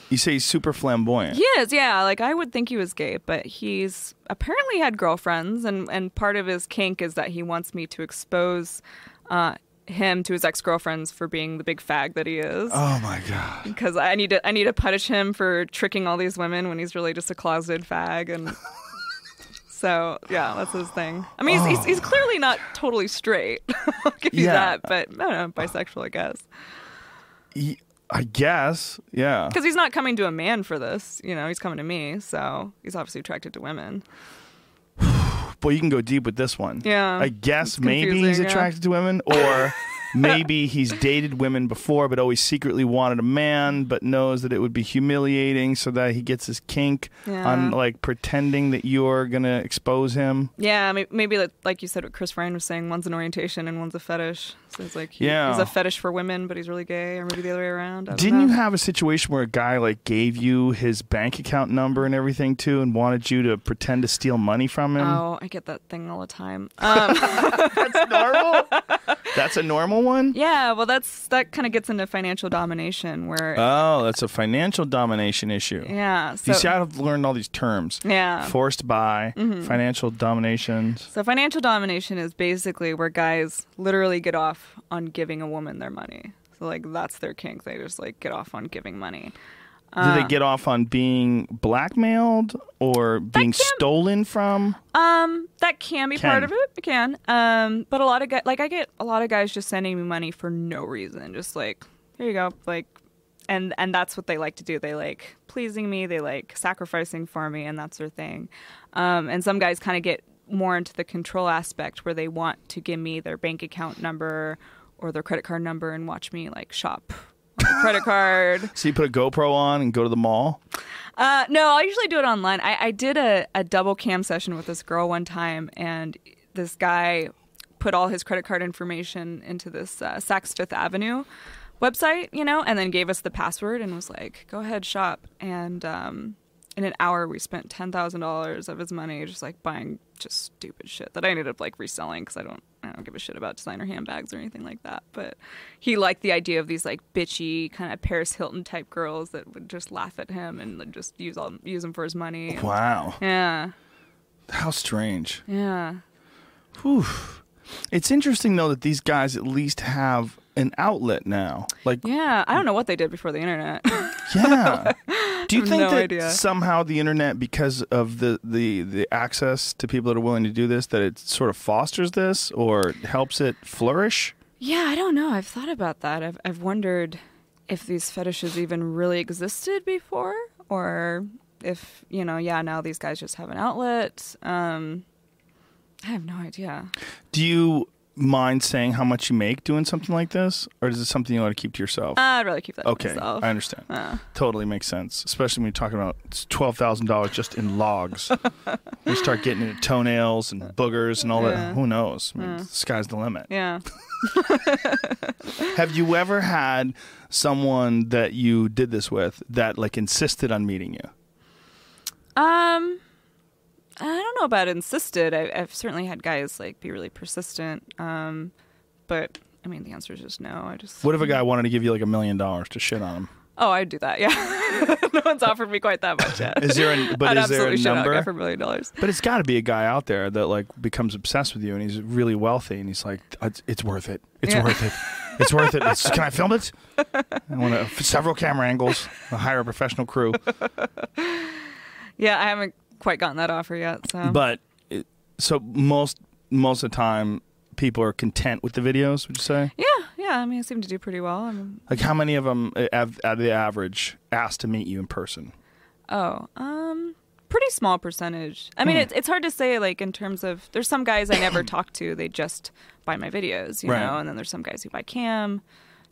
[SPEAKER 1] You say he's super flamboyant.
[SPEAKER 2] he is. Yeah, like I would think he was gay, but he's apparently had girlfriends, and and part of his kink is that he wants me to expose. Uh, him to his ex-girlfriends for being the big fag that he is
[SPEAKER 1] Oh my god.
[SPEAKER 2] because I need to I need to punish him for tricking all these women when he's really just a closeted fag and so yeah that's his thing. I mean he's, he's, he's oh. clearly not totally straight. I'll give you
[SPEAKER 1] Yeah.
[SPEAKER 2] that, but I don't know bisexual I guess
[SPEAKER 1] He- I guess. Yeah.
[SPEAKER 2] because he's not coming to a man for this. You know he's coming to me, so he's obviously attracted to women.
[SPEAKER 1] Boy, you can go deep with this one.
[SPEAKER 2] Yeah,
[SPEAKER 1] I guess maybe he's
[SPEAKER 2] confusing, yeah.
[SPEAKER 1] attracted to women, or maybe he's dated women before, but always secretly wanted a man, but knows that it would be humiliating, so that he gets his kink
[SPEAKER 2] Yeah.
[SPEAKER 1] on like pretending that you're gonna expose him.
[SPEAKER 2] Yeah, maybe like, like you said, what Chris Ryan was saying, one's an orientation and one's a fetish. So it's like he,
[SPEAKER 1] Yeah.
[SPEAKER 2] he's a fetish for women, but he's really gay, or maybe the other way around. I don't
[SPEAKER 1] Didn't
[SPEAKER 2] know.
[SPEAKER 1] you have a situation where a guy like gave you his bank account number and everything too, and wanted you to pretend to steal money from him?
[SPEAKER 2] Oh, I get that thing all the time. Um,
[SPEAKER 1] That's normal. That's a normal one.
[SPEAKER 2] Yeah, well, that's that kind of gets into financial domination, where
[SPEAKER 1] Oh, that's a financial domination issue.
[SPEAKER 2] yeah, so
[SPEAKER 1] you see, I've learned all these terms.
[SPEAKER 2] yeah.
[SPEAKER 1] Forced bi,
[SPEAKER 2] Mm-hmm.
[SPEAKER 1] financial domination.
[SPEAKER 2] So financial domination is basically where guys literally get off on giving a woman their money. So like that's their kink. They just like get off on giving money.
[SPEAKER 1] Do they get off on being blackmailed or being
[SPEAKER 2] can-
[SPEAKER 1] stolen from?
[SPEAKER 2] Um, that can be
[SPEAKER 1] Can.
[SPEAKER 2] part of it. It can. Um, but a lot of guys, like I get a lot of guys just sending me money for no reason, just like here you go, like, and and that's what they like to do. They like pleasing me. They like sacrificing for me, and that's their thing. Um, and some guys kind of get more into the control aspect where they want to give me their bank account number or their credit card number and watch me like shop on the credit card.
[SPEAKER 1] So you put a GoPro on and go to the mall?
[SPEAKER 2] Uh, no, I usually do it online. I, I did a, a double cam session with this girl one time, and this guy put all his credit card information into this uh, Saks Fifth Avenue website, you know, and then gave us the password and was like, "Go ahead, shop." And um, in an hour, we spent ten thousand dollars of his money just like buying just stupid shit that I ended up like reselling because I don't I don't give a shit about designer handbags or anything like that. But he liked the idea of these like bitchy kind of Paris Hilton type girls that would just laugh at him and like, just use all use him for his money. And-
[SPEAKER 1] Wow.
[SPEAKER 2] Yeah,
[SPEAKER 1] How strange.
[SPEAKER 2] yeah.
[SPEAKER 1] Whew. It's interesting though that these guys at least have an outlet now. Like,
[SPEAKER 2] Yeah, I don't know what they did before the internet.
[SPEAKER 1] yeah. Do you think
[SPEAKER 2] no
[SPEAKER 1] that
[SPEAKER 2] idea.
[SPEAKER 1] somehow the internet, because of the, the the access to people that are willing to do this, that it sort of fosters this or helps it flourish?
[SPEAKER 2] yeah, I don't know. I've thought about that. I've I've wondered if these fetishes even really existed before, or if you know, yeah, now these guys just have an outlet. Um, I have no idea.
[SPEAKER 1] Do you mind saying how much you make doing something like this, or is it something you want to keep to yourself?
[SPEAKER 2] I'd rather keep that to
[SPEAKER 1] okay,
[SPEAKER 2] myself.
[SPEAKER 1] I understand.
[SPEAKER 2] Uh,
[SPEAKER 1] Totally makes sense, especially when you're talking about twelve thousand dollars just in logs. we start getting into toenails and boogers and all
[SPEAKER 2] Yeah.
[SPEAKER 1] that. Who knows? I mean, the sky's the limit.
[SPEAKER 2] yeah.
[SPEAKER 1] Have you ever had someone that you did this with that like insisted on meeting you?
[SPEAKER 2] Um, I don't know about insisted. I, I've certainly had guys like be really persistent. Um, but I mean, the answer is just no. I just
[SPEAKER 1] What if a guy wanted to give you like a million dollars to shit on him?
[SPEAKER 2] Oh, I'd do that. Yeah, no one's offered me quite that much yet.
[SPEAKER 1] Is there a, but
[SPEAKER 2] I'd
[SPEAKER 1] is there a
[SPEAKER 2] absolutely shit out a guy
[SPEAKER 1] number?
[SPEAKER 2] for a million dollars.
[SPEAKER 1] But it's got to be a guy out there that like becomes obsessed with you and he's really wealthy and he's like, it's, it's worth it. It's
[SPEAKER 2] Yeah.
[SPEAKER 1] worth it. It's worth it. It's, can I film it? I want to, several camera angles. I'll hire a professional crew.
[SPEAKER 2] Yeah, I haven't quite gotten that offer yet. So
[SPEAKER 1] But it, so most most of the time, people are content with the videos. Would you say?
[SPEAKER 2] yeah, yeah. I mean, I seem to do pretty well. I'm,
[SPEAKER 1] Like how many of them, out of the average, asked to meet you in person?
[SPEAKER 2] oh, um, pretty small percentage. I mean,
[SPEAKER 1] Hmm.
[SPEAKER 2] it's it's hard to say. Like in terms of, there's some guys I never talk to. They just buy my videos, you
[SPEAKER 1] Right.
[SPEAKER 2] know. And then there's some guys who buy cam,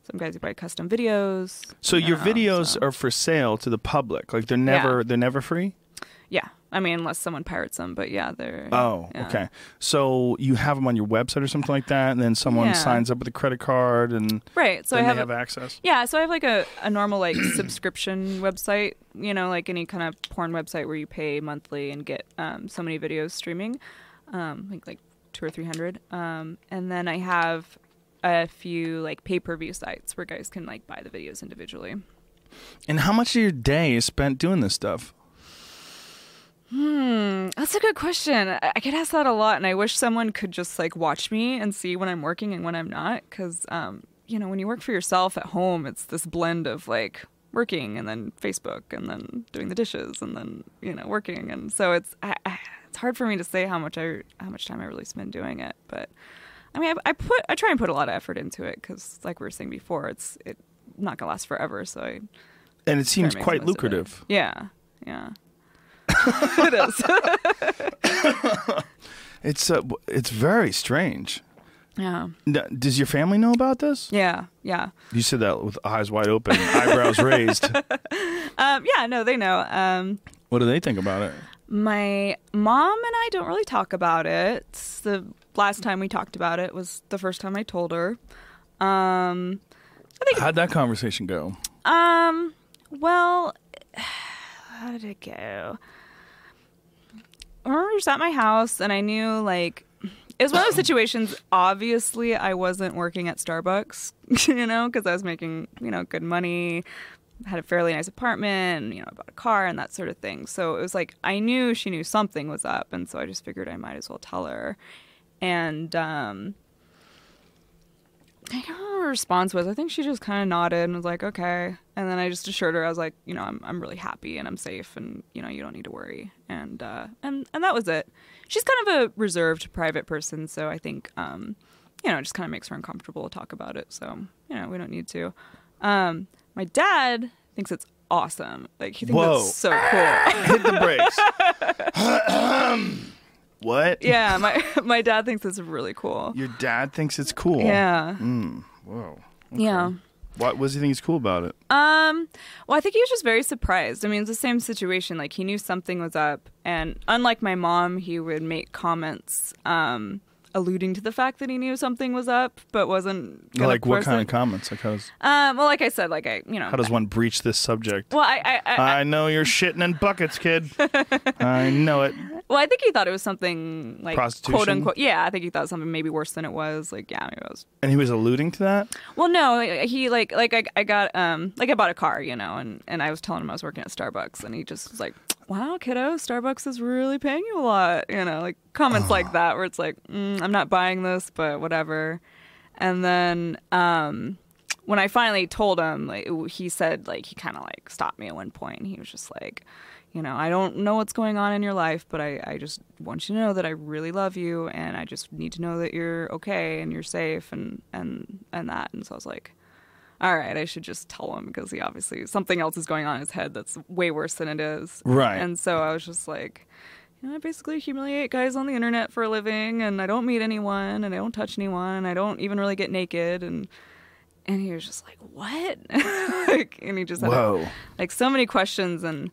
[SPEAKER 2] some guys who buy custom videos.
[SPEAKER 1] So
[SPEAKER 2] you
[SPEAKER 1] your
[SPEAKER 2] know,
[SPEAKER 1] videos
[SPEAKER 2] so-
[SPEAKER 1] are for sale to the public. Like they're never
[SPEAKER 2] Yeah.
[SPEAKER 1] they're never free.
[SPEAKER 2] Yeah, I mean, unless someone pirates them, but yeah, they're.
[SPEAKER 1] Oh,
[SPEAKER 2] yeah.
[SPEAKER 1] okay. So you have them on your website or something like that, and then someone
[SPEAKER 2] Yeah.
[SPEAKER 1] signs up with a credit card, and
[SPEAKER 2] Right. So
[SPEAKER 1] then
[SPEAKER 2] I have,
[SPEAKER 1] they have access.
[SPEAKER 2] Yeah, so I have like a, a normal like subscription website, you know, like any kind of porn website where you pay monthly and get um, so many videos streaming, um, like like two or three hundred. Um, and then I have a few like pay per view sites where guys can like buy the videos individually.
[SPEAKER 1] And how much of your day is spent doing this stuff?
[SPEAKER 2] Hmm, that's a good question. I, I get asked that a lot, and I wish someone could just like watch me and see when I'm working and when I'm not, because um, you know, when you work for yourself at home, it's this blend of like working and then Facebook and then doing the dishes and then you know working, and so it's I, I, it's hard for me to say how much I how much time I really spend doing it, but I mean, I, I put I try and put a lot of effort into it because, like we were saying before, it's it not gonna last forever, so I
[SPEAKER 1] And it seems quite lucrative.
[SPEAKER 2] Yeah, yeah. it is.
[SPEAKER 1] It's uh, it's very strange.
[SPEAKER 2] yeah.
[SPEAKER 1] N- Does your family know about this?
[SPEAKER 2] Yeah, yeah.
[SPEAKER 1] You said that with eyes wide open, eyebrows raised.
[SPEAKER 2] Um, yeah, no, they know. Um,
[SPEAKER 1] What do they think about it?
[SPEAKER 2] my mom and I don't really talk about it. The last time we talked about it was the first time I told her. Um,
[SPEAKER 1] How'd that conversation go?
[SPEAKER 2] um, well, how did it go? Remember just at my house, and I knew like it was one of those situations. Obviously, I wasn't working at Starbucks, you know, because I was making you know good money, had a fairly nice apartment, you know, bought a car and that sort of thing. So it was like I knew she knew something was up, and so I just figured I might as well tell her. And um, I can't remember her response was. I think she just kind of nodded and was like, "Okay." And then I just assured her I was like, "You know, I'm I'm really happy and I'm safe, and you know, you don't need to worry." And uh, and and that was it. She's kind of a reserved, private person, so I think um, you know, it just kind of makes her uncomfortable to talk about it. So you know, we don't need to. Um, my dad thinks it's awesome. Like he thinks
[SPEAKER 1] Whoa.
[SPEAKER 2] it's so cool.
[SPEAKER 1] Hit the brakes. what?
[SPEAKER 2] yeah, my my dad thinks it's really cool.
[SPEAKER 1] Your dad thinks it's cool.
[SPEAKER 2] Yeah.
[SPEAKER 1] Mm, whoa.
[SPEAKER 2] Yeah.
[SPEAKER 1] What, was he think is cool about it?
[SPEAKER 2] Um, well, I think he was just very surprised. I mean, it's the same situation. Like he knew something was up, and unlike my mom, he would make comments um, alluding to the fact that he knew something was up, but wasn't
[SPEAKER 1] like what kind
[SPEAKER 2] it.
[SPEAKER 1] of comments? Like how does
[SPEAKER 2] Um, well, like I said, like I, you know,
[SPEAKER 1] how does one breach this subject?
[SPEAKER 2] well, I, I, I,
[SPEAKER 1] I know you're shitting in buckets, kid. I know it.
[SPEAKER 2] well, I think he thought it was something like
[SPEAKER 1] Prostitution?
[SPEAKER 2] quote unquote. Yeah, I think he thought something maybe worse than it was. Like, yeah, maybe it was.
[SPEAKER 1] And he was alluding to that.
[SPEAKER 2] Well, no, he like like I, I got um like I bought a car, you know, and and I was telling him I was working at Starbucks, and he just was like, "Wow, kiddo, Starbucks is really paying you a lot," you know, like comments like that, where it's like, mm, "I'm not buying this, but whatever." And then um when I finally told him, like he said, like he kind of like stopped me at one point. He was just like, you know, I don't know what's going on in your life, but I, I just want you to know that I really love you, and I just need to know that you're okay and you're safe, and and and that. And so I was like, all right, I should just tell him because he obviously something else is going on in his head that's way worse than it is.
[SPEAKER 1] Right.
[SPEAKER 2] And so I was just like. You know, I basically humiliate guys on the internet for a living, and I don't meet anyone, and I don't touch anyone, and I don't even really get naked, and and he was just like, "What?" like, and he just had a-
[SPEAKER 1] Whoa.
[SPEAKER 2] like so many questions, and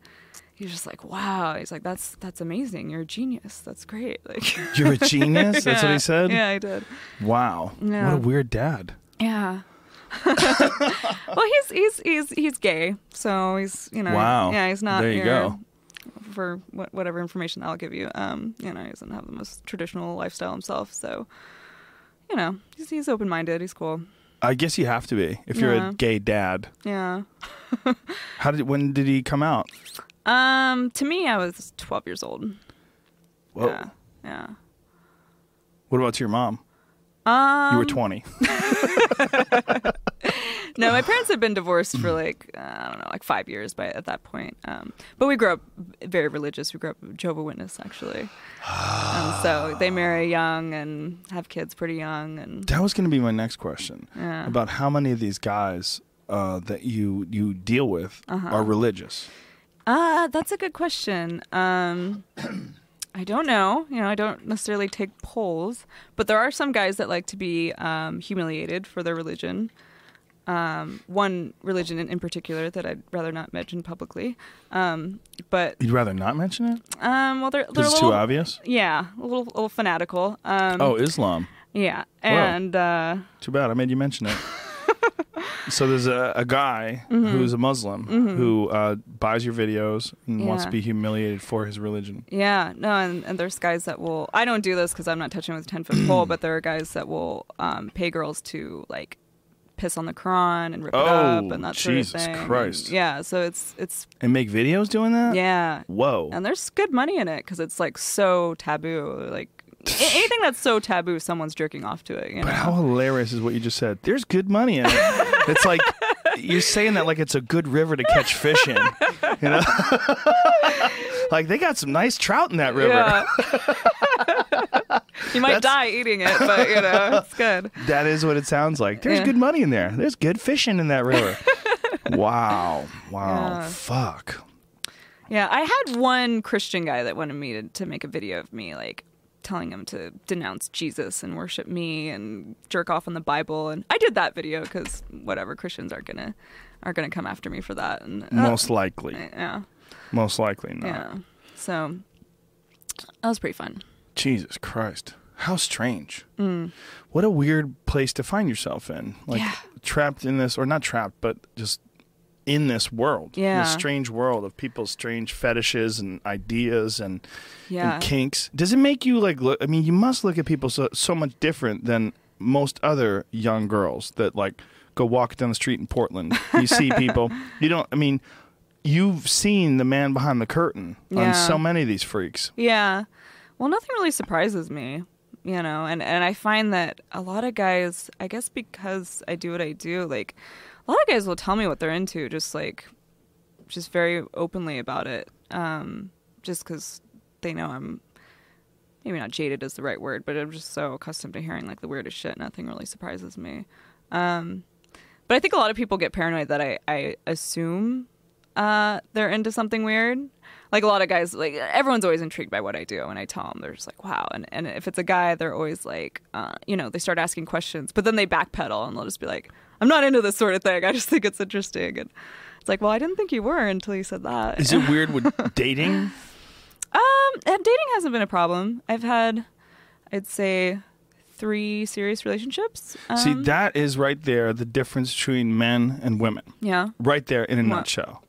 [SPEAKER 2] he was just like, "Wow." He's like, "That's that's amazing. You're a genius. That's great." Like,
[SPEAKER 1] You're a genius. That's what he said.
[SPEAKER 2] Yeah, I did.
[SPEAKER 1] Wow.
[SPEAKER 2] Yeah.
[SPEAKER 1] What a weird dad.
[SPEAKER 2] Yeah. well, he's he's he's he's gay, so he's you know
[SPEAKER 1] Wow.
[SPEAKER 2] yeah he's not
[SPEAKER 1] There you go.
[SPEAKER 2] for what, whatever information I'll give you. Um, you know, he doesn't have the most traditional lifestyle himself, so you know he's he's open minded. He's cool.
[SPEAKER 1] I guess you have to be if you're
[SPEAKER 2] Yeah.
[SPEAKER 1] a gay dad.
[SPEAKER 2] Yeah.
[SPEAKER 1] How did when did he come out?
[SPEAKER 2] Um, to me, I was 12 years old.
[SPEAKER 1] Whoa.
[SPEAKER 2] Yeah. Yeah.
[SPEAKER 1] What about to your mom?
[SPEAKER 2] Um,
[SPEAKER 1] You were 20.
[SPEAKER 2] no, my parents had been divorced for like uh, I don't know, like five years by at that point. Um, but we grew up very religious. We grew up Jehovah Witness actually, and so they marry young and have kids pretty young, and
[SPEAKER 1] That was going to be my next question
[SPEAKER 2] Yeah.
[SPEAKER 1] about how many of these guys uh, that you you deal with
[SPEAKER 2] Uh-huh.
[SPEAKER 1] are religious.
[SPEAKER 2] uh, that's a good question. Um, I don't know. You know, I don't necessarily take polls, but there are some guys that like to be um, humiliated for their religion. Um, one religion in, in particular that I'd rather not mention publicly. Um, but
[SPEAKER 1] You'd rather not mention it
[SPEAKER 2] um, well, they're they're
[SPEAKER 1] it's
[SPEAKER 2] little,
[SPEAKER 1] too obvious.
[SPEAKER 2] Yeah, a little, a little fanatical. Um,
[SPEAKER 1] Oh, Islam.
[SPEAKER 2] yeah, and uh,
[SPEAKER 1] Too bad. I made you mention it. so there's a, a guy
[SPEAKER 2] Mm-hmm.
[SPEAKER 1] who's a Muslim who uh, buys your videos and wants to be humiliated for his religion.
[SPEAKER 2] yeah, no, and, and there's guys that will. I don't do this because I'm not touching with a ten foot pole, but there are guys that will um, pay girls to like piss on the Quran and rip it
[SPEAKER 1] Oh,
[SPEAKER 2] up and oh, that
[SPEAKER 1] Jesus
[SPEAKER 2] sort of thing.
[SPEAKER 1] Christ.
[SPEAKER 2] Yeah, so it's it's
[SPEAKER 1] And make videos doing that?
[SPEAKER 2] yeah,
[SPEAKER 1] Whoa.
[SPEAKER 2] and there's good money in it because it's like so taboo. Like anything that's so taboo, someone's jerking off to it. You know?
[SPEAKER 1] But how hilarious is what you just said? There's good money in it. it's like you're saying that like it's a good river to catch fish in. You know? like they got some nice trout in that river.
[SPEAKER 2] Yeah. You might die eating it, but you know it's good.
[SPEAKER 1] That is what it sounds like. There's
[SPEAKER 2] Yeah.
[SPEAKER 1] good money in there. There's good fishing in that river. wow. Wow.
[SPEAKER 2] Yeah.
[SPEAKER 1] Fuck.
[SPEAKER 2] Yeah, I had one Christian guy that wanted me to, to make a video of me, like telling him to denounce Jesus and worship me and jerk off on the Bible, and I did that video because whatever Christians are gonna are gonna come after me for that, and uh,
[SPEAKER 1] Most likely.
[SPEAKER 2] yeah,
[SPEAKER 1] Most likely not.
[SPEAKER 2] yeah. So that was pretty fun.
[SPEAKER 1] Jesus Christ. How strange. Mm. What a weird place to find yourself in. Like
[SPEAKER 2] Yeah.
[SPEAKER 1] trapped in this or not trapped, but just in this world.
[SPEAKER 2] Yeah.
[SPEAKER 1] This strange world of people's strange fetishes and ideas and,
[SPEAKER 2] Yeah.
[SPEAKER 1] and kinks. Does it make you like look I mean, you must look at people so so much different than most other young girls that like go walk down the street in Portland. You see people. You don't I mean You've seen the man behind the curtain
[SPEAKER 2] Yeah.
[SPEAKER 1] on so many of these freaks.
[SPEAKER 2] Yeah. Well, nothing really surprises me, you know, and, and I find that a lot of guys, I guess because I do what I do, like, a lot of guys will tell me what they're into, just like, just very openly about it, um, just because they know I'm maybe not jaded is the right word, but I'm just so accustomed to hearing like the weirdest shit. Nothing really surprises me. Um, but I think a lot of people get paranoid that I, I assume uh, they're into something weird. Like a lot of guys, like everyone's always intrigued by what I do, and I tell them they're just like, "Wow!" And and if it's a guy, they're always like, uh, you know, they start asking questions, but then they backpedal and they'll just be like, "I'm not into this sort of thing. I just think it's interesting." And it's like, well, I didn't think you were until you said that.
[SPEAKER 1] Is it weird with dating?
[SPEAKER 2] Um, and dating hasn't been a problem. I've had, I'd say, three serious relationships.
[SPEAKER 1] See,
[SPEAKER 2] Um,
[SPEAKER 1] that is right there the difference between men and women.
[SPEAKER 2] yeah,
[SPEAKER 1] Right there in a
[SPEAKER 2] What?
[SPEAKER 1] nutshell.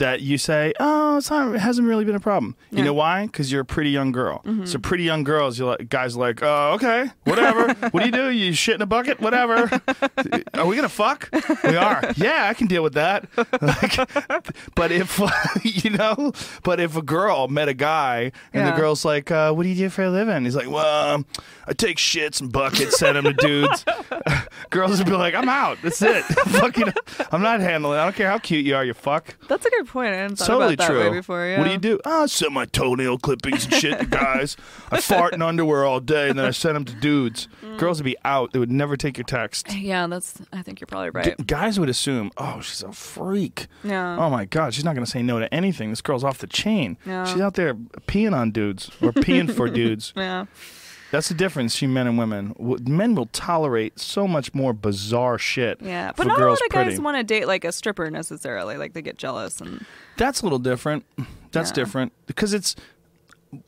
[SPEAKER 1] That you say, oh, it's not, it hasn't really been a problem. You
[SPEAKER 2] Yeah.
[SPEAKER 1] know why? Because you're a pretty young girl. So pretty young girls, you like guys are like, oh, okay, whatever. what do you do? You shit in a bucket? Whatever. are we gonna fuck? We are. Yeah, I can deal with that. Like, but if you know, but if a girl met a guy and
[SPEAKER 2] Yeah.
[SPEAKER 1] the girl's like, uh, what do you do for a living? He's like, well, um, I take shits and buckets, send them to dudes. Girls would be like, I'm out. That's it. Fucking, I'm not handling. it. I don't care how cute you are. You fuck.
[SPEAKER 2] that's a good point. I hadn't thought
[SPEAKER 1] totally
[SPEAKER 2] about that
[SPEAKER 1] true.
[SPEAKER 2] way before. Yeah.
[SPEAKER 1] What do you do? Oh, I send my toenail clippings and shit to guys. I fart in underwear all day and then I send them to dudes.
[SPEAKER 2] Mm.
[SPEAKER 1] Girls would be out. They would never take your text.
[SPEAKER 2] Yeah, that's. I think you're probably
[SPEAKER 1] G-
[SPEAKER 2] right.
[SPEAKER 1] guys would assume, oh, she's a freak.
[SPEAKER 2] Yeah.
[SPEAKER 1] Oh my God, she's not going to say no to anything. This girl's off the chain.
[SPEAKER 2] Yeah.
[SPEAKER 1] She's out there peeing on dudes or peeing for dudes.
[SPEAKER 2] Yeah.
[SPEAKER 1] That's the difference between men and women. Men will tolerate so much more bizarre shit.
[SPEAKER 2] Yeah, but not a lot of guys want to date like a stripper necessarily. Like they get jealous and
[SPEAKER 1] That's a little different. That's
[SPEAKER 2] Yeah.
[SPEAKER 1] different because it's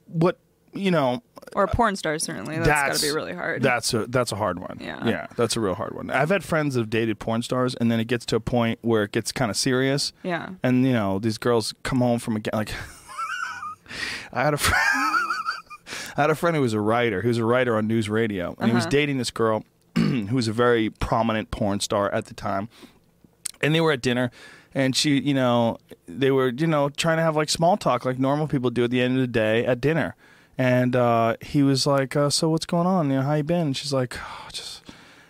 [SPEAKER 1] what you know.
[SPEAKER 2] Uh, or porn stars certainly. That's,
[SPEAKER 1] that's got
[SPEAKER 2] to be really hard.
[SPEAKER 1] That's a that's a hard one.
[SPEAKER 2] Yeah.
[SPEAKER 1] yeah, that's a real hard one. I've had friends that have dated porn stars, and then it gets to a point where it gets kind of serious,
[SPEAKER 2] yeah.
[SPEAKER 1] and you know these girls come home from a like. I had a friend. I had a friend who was a writer. He was a writer on NewsRadio, and he was
[SPEAKER 2] Uh-huh.
[SPEAKER 1] dating this girl who was a very prominent porn star at the time. And they were at dinner, and she, you know, they were, you know, trying to have like small talk, like normal people do at the end of the day at dinner. And uh, he was like, uh, "So what's going on? You know, how you been?" And she's like, oh, "Just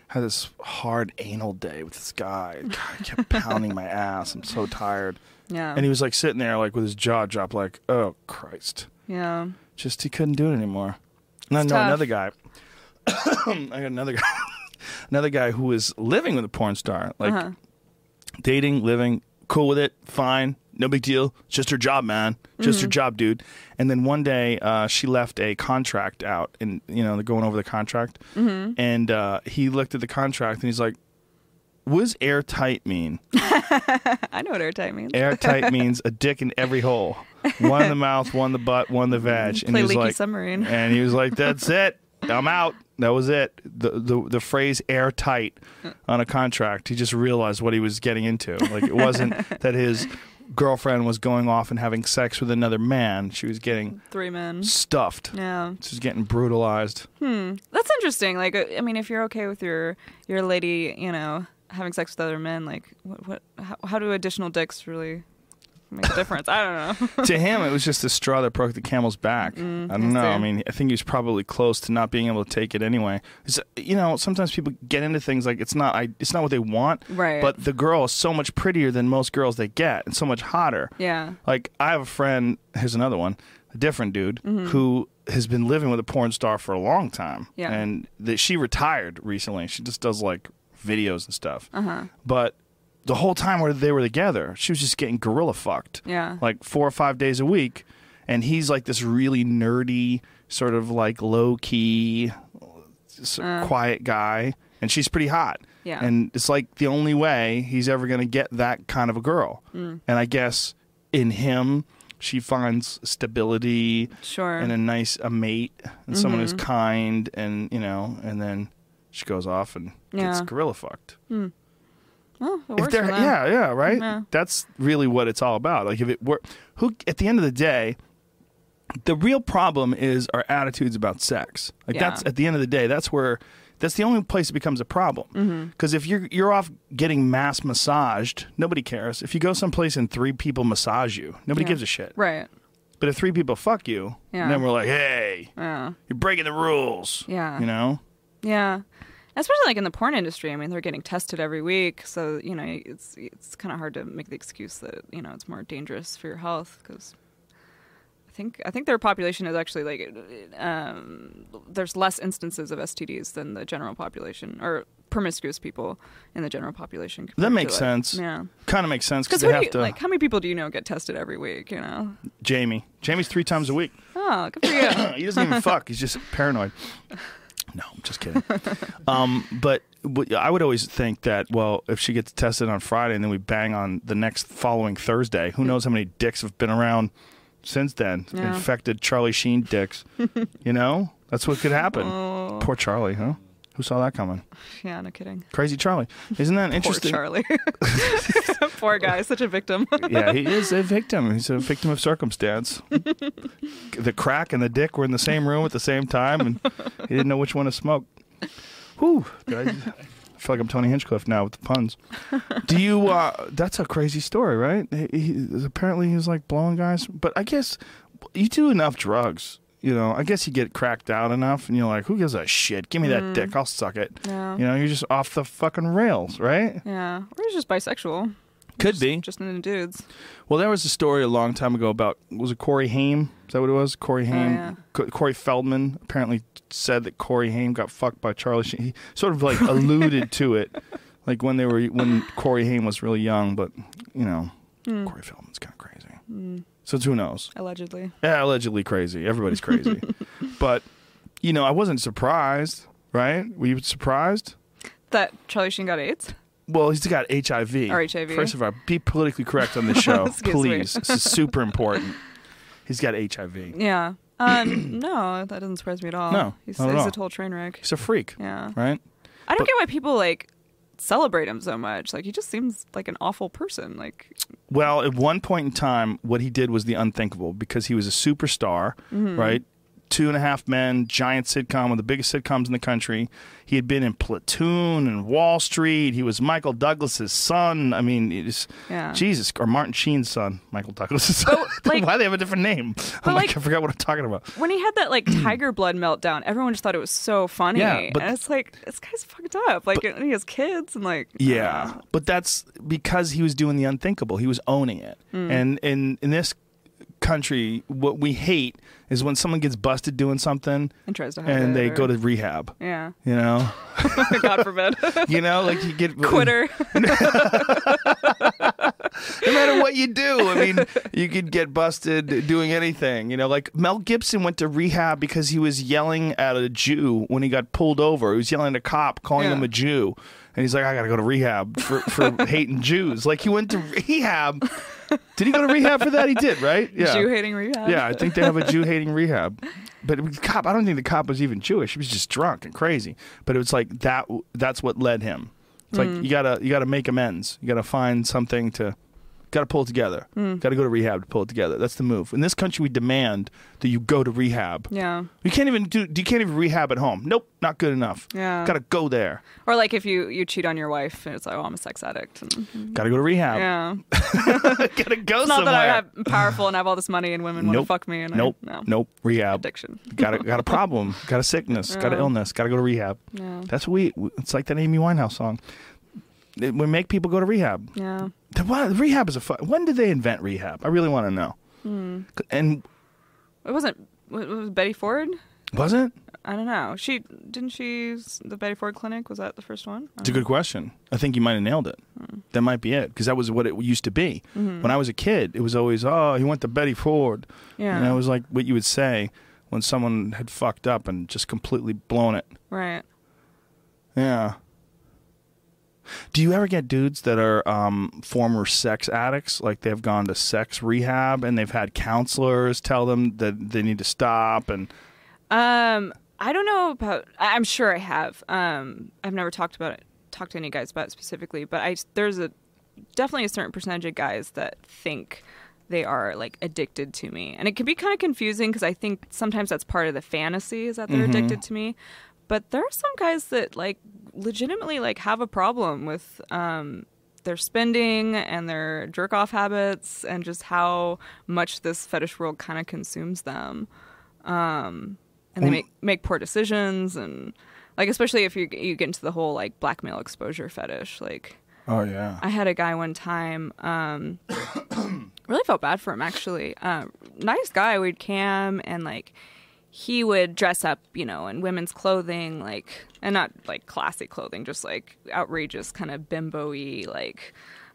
[SPEAKER 1] had this hard anal day with this guy. God, I kept pounding my ass. I'm so tired."
[SPEAKER 2] Yeah.
[SPEAKER 1] And he was like sitting there, like with his jaw dropped, like, "Oh Christ."
[SPEAKER 2] yeah.
[SPEAKER 1] Just he couldn't do it anymore. And I know
[SPEAKER 2] tough.
[SPEAKER 1] another guy. I got another guy, another guy who was living with a porn star, like
[SPEAKER 2] uh-huh.
[SPEAKER 1] dating, living, cool with it, fine, no big deal. It's just her job, man. Just
[SPEAKER 2] Mm-hmm.
[SPEAKER 1] her job, dude. And then one day, uh, she left a contract out, and you know they're going over the contract,
[SPEAKER 2] Mm-hmm.
[SPEAKER 1] and uh, he looked at the contract and he's like, "What does airtight mean?"
[SPEAKER 2] I know what airtight means.
[SPEAKER 1] Airtight means a dick in every hole, one in the mouth, one in the butt, one in the vag. And he was
[SPEAKER 2] leaky
[SPEAKER 1] like,
[SPEAKER 2] submarine.
[SPEAKER 1] and he was like, "That's it. I'm out." That was it. The the the phrase "airtight" on a contract. He just realized what he was getting into. Like it wasn't that his girlfriend was going off and having sex with another man. She was getting
[SPEAKER 2] Three men.
[SPEAKER 1] stuffed.
[SPEAKER 2] Yeah.
[SPEAKER 1] She was getting brutalized.
[SPEAKER 2] Hmm. That's interesting. Like, uh, I mean, if you're okay with your your lady, you know, having sex with other men, like, what, what how, how do additional dicks really make a difference? I don't know.
[SPEAKER 1] to him, it was just a straw that broke the camel's back.
[SPEAKER 2] Mm,
[SPEAKER 1] I don't know. I mean, I think he was probably close to not being able to take it anyway. It's, you know, sometimes people get into things like it's not. I, it's not what they want.
[SPEAKER 2] Right.
[SPEAKER 1] But the girl is so much prettier than most girls they get, and so much hotter.
[SPEAKER 2] yeah.
[SPEAKER 1] Like I have a friend. Here's another one. A different dude who has been living with a porn star for a long time.
[SPEAKER 2] Yeah.
[SPEAKER 1] And that she retired recently. She just does like videos and stuff.
[SPEAKER 2] Uh huh.
[SPEAKER 1] But the whole time where they were together, she was just getting gorilla fucked
[SPEAKER 2] Yeah.
[SPEAKER 1] like four or five days a week, and he's like this really nerdy, sort of like low key,
[SPEAKER 2] Uh.
[SPEAKER 1] quiet guy, and she's pretty hot.
[SPEAKER 2] Yeah.
[SPEAKER 1] And it's like the only way he's ever going to get that kind of a girl.
[SPEAKER 2] Mm.
[SPEAKER 1] And I guess in him, she finds stability
[SPEAKER 2] Sure.
[SPEAKER 1] and a nice a mate and someone who's
[SPEAKER 2] Mhm.
[SPEAKER 1] kind and you know, and then she goes off and gets gorilla fucked.
[SPEAKER 2] Well,
[SPEAKER 1] If they're yeah, yeah, right.
[SPEAKER 2] Yeah.
[SPEAKER 1] That's really what it's all about. Like if it were who at the end of the day, the real problem is our attitudes about sex. Like
[SPEAKER 2] Yeah.
[SPEAKER 1] that's at the end of the day, that's where that's the only place it becomes a problem.
[SPEAKER 2] Mm-hmm.
[SPEAKER 1] Because if you're you're off getting mass massaged, nobody cares. If you go someplace and three people massage you, nobody
[SPEAKER 2] Yeah.
[SPEAKER 1] gives a shit.
[SPEAKER 2] Right.
[SPEAKER 1] But if three people fuck you,
[SPEAKER 2] Yeah.
[SPEAKER 1] then we're like, hey,
[SPEAKER 2] Yeah.
[SPEAKER 1] you're breaking the rules.
[SPEAKER 2] Yeah.
[SPEAKER 1] You know?
[SPEAKER 2] Yeah. Especially like in the porn industry, I mean, they're getting tested every week, so you know it's it's kind of hard to make the excuse that you know it's more dangerous for your health because I think I think their population is actually like um, there's less instances of STDs than the general population or promiscuous people in the general population.
[SPEAKER 1] That
[SPEAKER 2] to,
[SPEAKER 1] makes
[SPEAKER 2] like-
[SPEAKER 1] sense.
[SPEAKER 2] Yeah,
[SPEAKER 1] Kind of makes sense because they have to.
[SPEAKER 2] like how many people do you know get tested every week? You know,
[SPEAKER 1] Jamie. Jamie's three times a week.
[SPEAKER 2] oh, good for you.
[SPEAKER 1] he doesn't even fuck. He's just paranoid. No, I'm just kidding. um, but, but I would always think that well, if she gets tested on Friday and then we bang on the next following Thursday, who knows how many dicks have been around since then?
[SPEAKER 2] Yeah.
[SPEAKER 1] Infected Charlie Sheen dicks. you know, That's what could happen.
[SPEAKER 2] Oh,
[SPEAKER 1] Poor Charlie, huh? Who saw that coming?
[SPEAKER 2] yeah, no kidding.
[SPEAKER 1] Crazy Charlie. Isn't that interesting? Poor?
[SPEAKER 2] Charlie. Poor guy, such a victim.
[SPEAKER 1] yeah, he is a victim. He's a victim of circumstance. the crack and the dick were in the same room at the same time, and he didn't know which one to smoke. Whew. I, I feel like I'm Tony Hinchcliffe now with the puns. Do you? Uh, that's a crazy story, right? He, he, apparently, he was like blowing guys, but I guess you do enough drugs. You know, I guess you get cracked out enough, and you're like, "Who gives a shit? Give me that mm-hmm. dick. I'll suck it."
[SPEAKER 2] Yeah.
[SPEAKER 1] You know, you're just off the fucking rails, right?
[SPEAKER 2] Yeah. Or he's just bisexual.
[SPEAKER 1] Could be.
[SPEAKER 2] Just into dudes.
[SPEAKER 1] Well, there was a story a long time ago about was it Corey Haim? Is that what it was? Corey oh, Haim.
[SPEAKER 2] yeah.
[SPEAKER 1] Co- Corey Feldman apparently said that Corey Haim got fucked by Charlie Sheen. He sort of like alluded to it, like when they were when Corey Haim was really young. But you know, hmm. Corey Feldman's kind of crazy. Hmm. So who knows?
[SPEAKER 2] Allegedly.
[SPEAKER 1] Yeah, allegedly crazy. Everybody's crazy. but you know, I wasn't surprised. Right? Were you surprised?
[SPEAKER 2] That Charlie Sheen got AIDS?
[SPEAKER 1] Well, he's got HIV.
[SPEAKER 2] Or HIV.
[SPEAKER 1] First of all, be politically correct on this show, please. This is super important. He's got HIV.
[SPEAKER 2] Yeah. Um, no, that doesn't surprise me at all.
[SPEAKER 1] No,
[SPEAKER 2] he's, he's
[SPEAKER 1] all.
[SPEAKER 2] a total train wreck.
[SPEAKER 1] He's a freak,
[SPEAKER 2] Yeah.
[SPEAKER 1] right?
[SPEAKER 2] I don't
[SPEAKER 1] But-
[SPEAKER 2] get why people like celebrate him so much. Like he just seems like an awful person. Like
[SPEAKER 1] Well, at one point in time, what he did was the unthinkable because he was a superstar,
[SPEAKER 2] Mm-hmm.
[SPEAKER 1] right? Two and a Half Men, giant sitcom, one of the biggest sitcoms in the country. He had been in Platoon and Wall Street. He was Michael Douglas's son. I mean, it's
[SPEAKER 2] Yeah.
[SPEAKER 1] Jesus, or Martin Sheen's son, Michael Douglas's son.
[SPEAKER 2] like-
[SPEAKER 1] Why they have a different name? I'm
[SPEAKER 2] like-
[SPEAKER 1] God, I forgot what I'm talking about.
[SPEAKER 2] when he had that like tiger blood meltdown, everyone just thought it was so funny.
[SPEAKER 1] Yeah, but-
[SPEAKER 2] and it's like this guy's fucked up. Like and he has kids and like
[SPEAKER 1] Yeah, but that's because he was doing the unthinkable. He was owning it.
[SPEAKER 2] Mm.
[SPEAKER 1] And in in this country, what we hate is when someone gets busted doing something
[SPEAKER 2] and tries to hide
[SPEAKER 1] and they
[SPEAKER 2] or-
[SPEAKER 1] go to rehab.
[SPEAKER 2] yeah.
[SPEAKER 1] You know,
[SPEAKER 2] God forbid.
[SPEAKER 1] you know, like you get
[SPEAKER 2] Quitter.
[SPEAKER 1] No matter what you do, I mean, you could get busted doing anything. You know, like Mel Gibson went to rehab because he was yelling at a Jew when he got pulled over. He was yelling at a cop, calling
[SPEAKER 2] Yeah.
[SPEAKER 1] him a Jew, and he's like, "I got to go to rehab for for hating Jews." Like he went to rehab. Did he go to rehab for that? He did, right? Yeah.
[SPEAKER 2] Jew hating rehab.
[SPEAKER 1] Yeah, I think they have a Jew hating rehab. But was cop, I don't think the cop was even Jewish. He was just drunk and crazy. But it was like that. That's what led him. It's like mm. you gotta you gotta make amends. You gotta find something to. Got to pull it together. Hmm. Got to go to rehab to pull it together. That's the move. In this country, we demand that you go to rehab.
[SPEAKER 2] Yeah.
[SPEAKER 1] You can't even do. You can't even rehab at home. Nope, not good enough.
[SPEAKER 2] Yeah.
[SPEAKER 1] Got to go there.
[SPEAKER 2] Or like if you you cheat on your wife and it's like, oh, I'm a sex addict. And,
[SPEAKER 1] Got to go to rehab.
[SPEAKER 2] yeah.
[SPEAKER 1] Got to go
[SPEAKER 2] It's not
[SPEAKER 1] somewhere.
[SPEAKER 2] that I'm powerful and have all this money and women want
[SPEAKER 1] Nope.
[SPEAKER 2] to fuck me. And
[SPEAKER 1] nope.
[SPEAKER 2] I, no.
[SPEAKER 1] Nope. Rehab.
[SPEAKER 2] Addiction.
[SPEAKER 1] got a got a problem. Got a sickness. Got an illness. Got to go to rehab.
[SPEAKER 2] Yeah.
[SPEAKER 1] That's what we. It's like that Amy Winehouse song. It- We make people go to rehab.
[SPEAKER 2] Yeah.
[SPEAKER 1] The- Rehab is a fun. When did they invent rehab? I really want to know.
[SPEAKER 2] Hmm.
[SPEAKER 1] And
[SPEAKER 2] It wasn't. Was was Betty Ford?
[SPEAKER 1] was it?
[SPEAKER 2] I don't know. She didn't she the Betty Ford Clinic was that the first one?
[SPEAKER 1] It's a good question. I think you might have nailed it. That might be it because that was what it used to be. When I was a kid, it was always, oh, he went to Betty Ford.
[SPEAKER 2] Yeah.
[SPEAKER 1] And that was like what you would say when someone had fucked up and just completely blown it.
[SPEAKER 2] Right.
[SPEAKER 1] Yeah. Do you ever get dudes that are um, former sex addicts? Like they've gone to sex rehab and they've had counselors tell them that they need to stop and
[SPEAKER 2] Um, I don't know about. I'm sure I have. Um, I've never talked about it, talked to any guys about it specifically, but I there's a definitely a certain percentage of guys that think they are like addicted to me, and it can be kind of confusing because I think sometimes that's part of the fantasy is that they're addicted to me, but there are some guys that like legitimately like have a problem with um their spending and their jerk off habits and just how much this fetish world kind of consumes them. Um, and they make make poor decisions and like especially if you you get into the whole like blackmail exposure fetish like
[SPEAKER 1] oh yeah.
[SPEAKER 2] I had a guy one time um really felt bad for him actually. Uh, nice guy we'd cam and like he would dress up you know in women's clothing like and not like classic clothing just like outrageous kind of bimbo-y like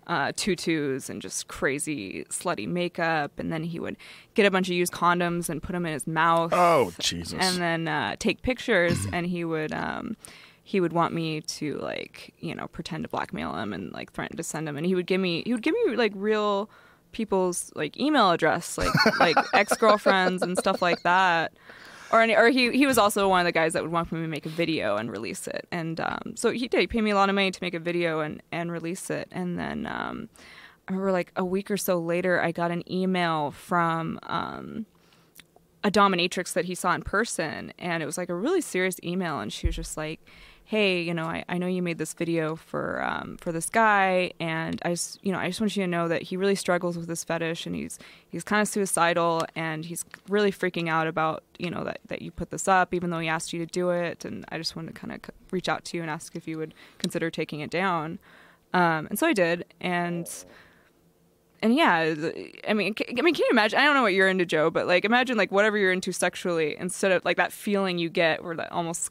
[SPEAKER 2] uh, tutus and just crazy slutty makeup. And then he would get a bunch of used condoms and put them in his mouth.
[SPEAKER 1] Oh Jesus.
[SPEAKER 2] And then uh, take pictures. And he would um, he would want me to like you know pretend to blackmail him and like threaten to send him. And he would give me he would give me like real people's like email address like like ex-girlfriends and stuff like that or any, or he he was also one of the guys that would want me to make a video and release it. And um, so he did. He paid me a lot of money to make a video and and release it. And then um, I remember like a week or so later, I got an email from. Um, a dominatrix that he saw in person and it was like a really serious email and she was just like hey you know i, I know you made this video for um, for this guy and i just you know i just want you to know that he really struggles with this fetish and he's he's kind of suicidal and he's really freaking out about you know that, that you put this up even though he asked you to do it and i just wanted to kind of reach out to you and ask if you would consider taking it down um, and so i did and and yeah, I mean, I mean, can you imagine? I don't know what you're into, Joe, but like, imagine like whatever you're into sexually, instead of like that feeling you get, or that almost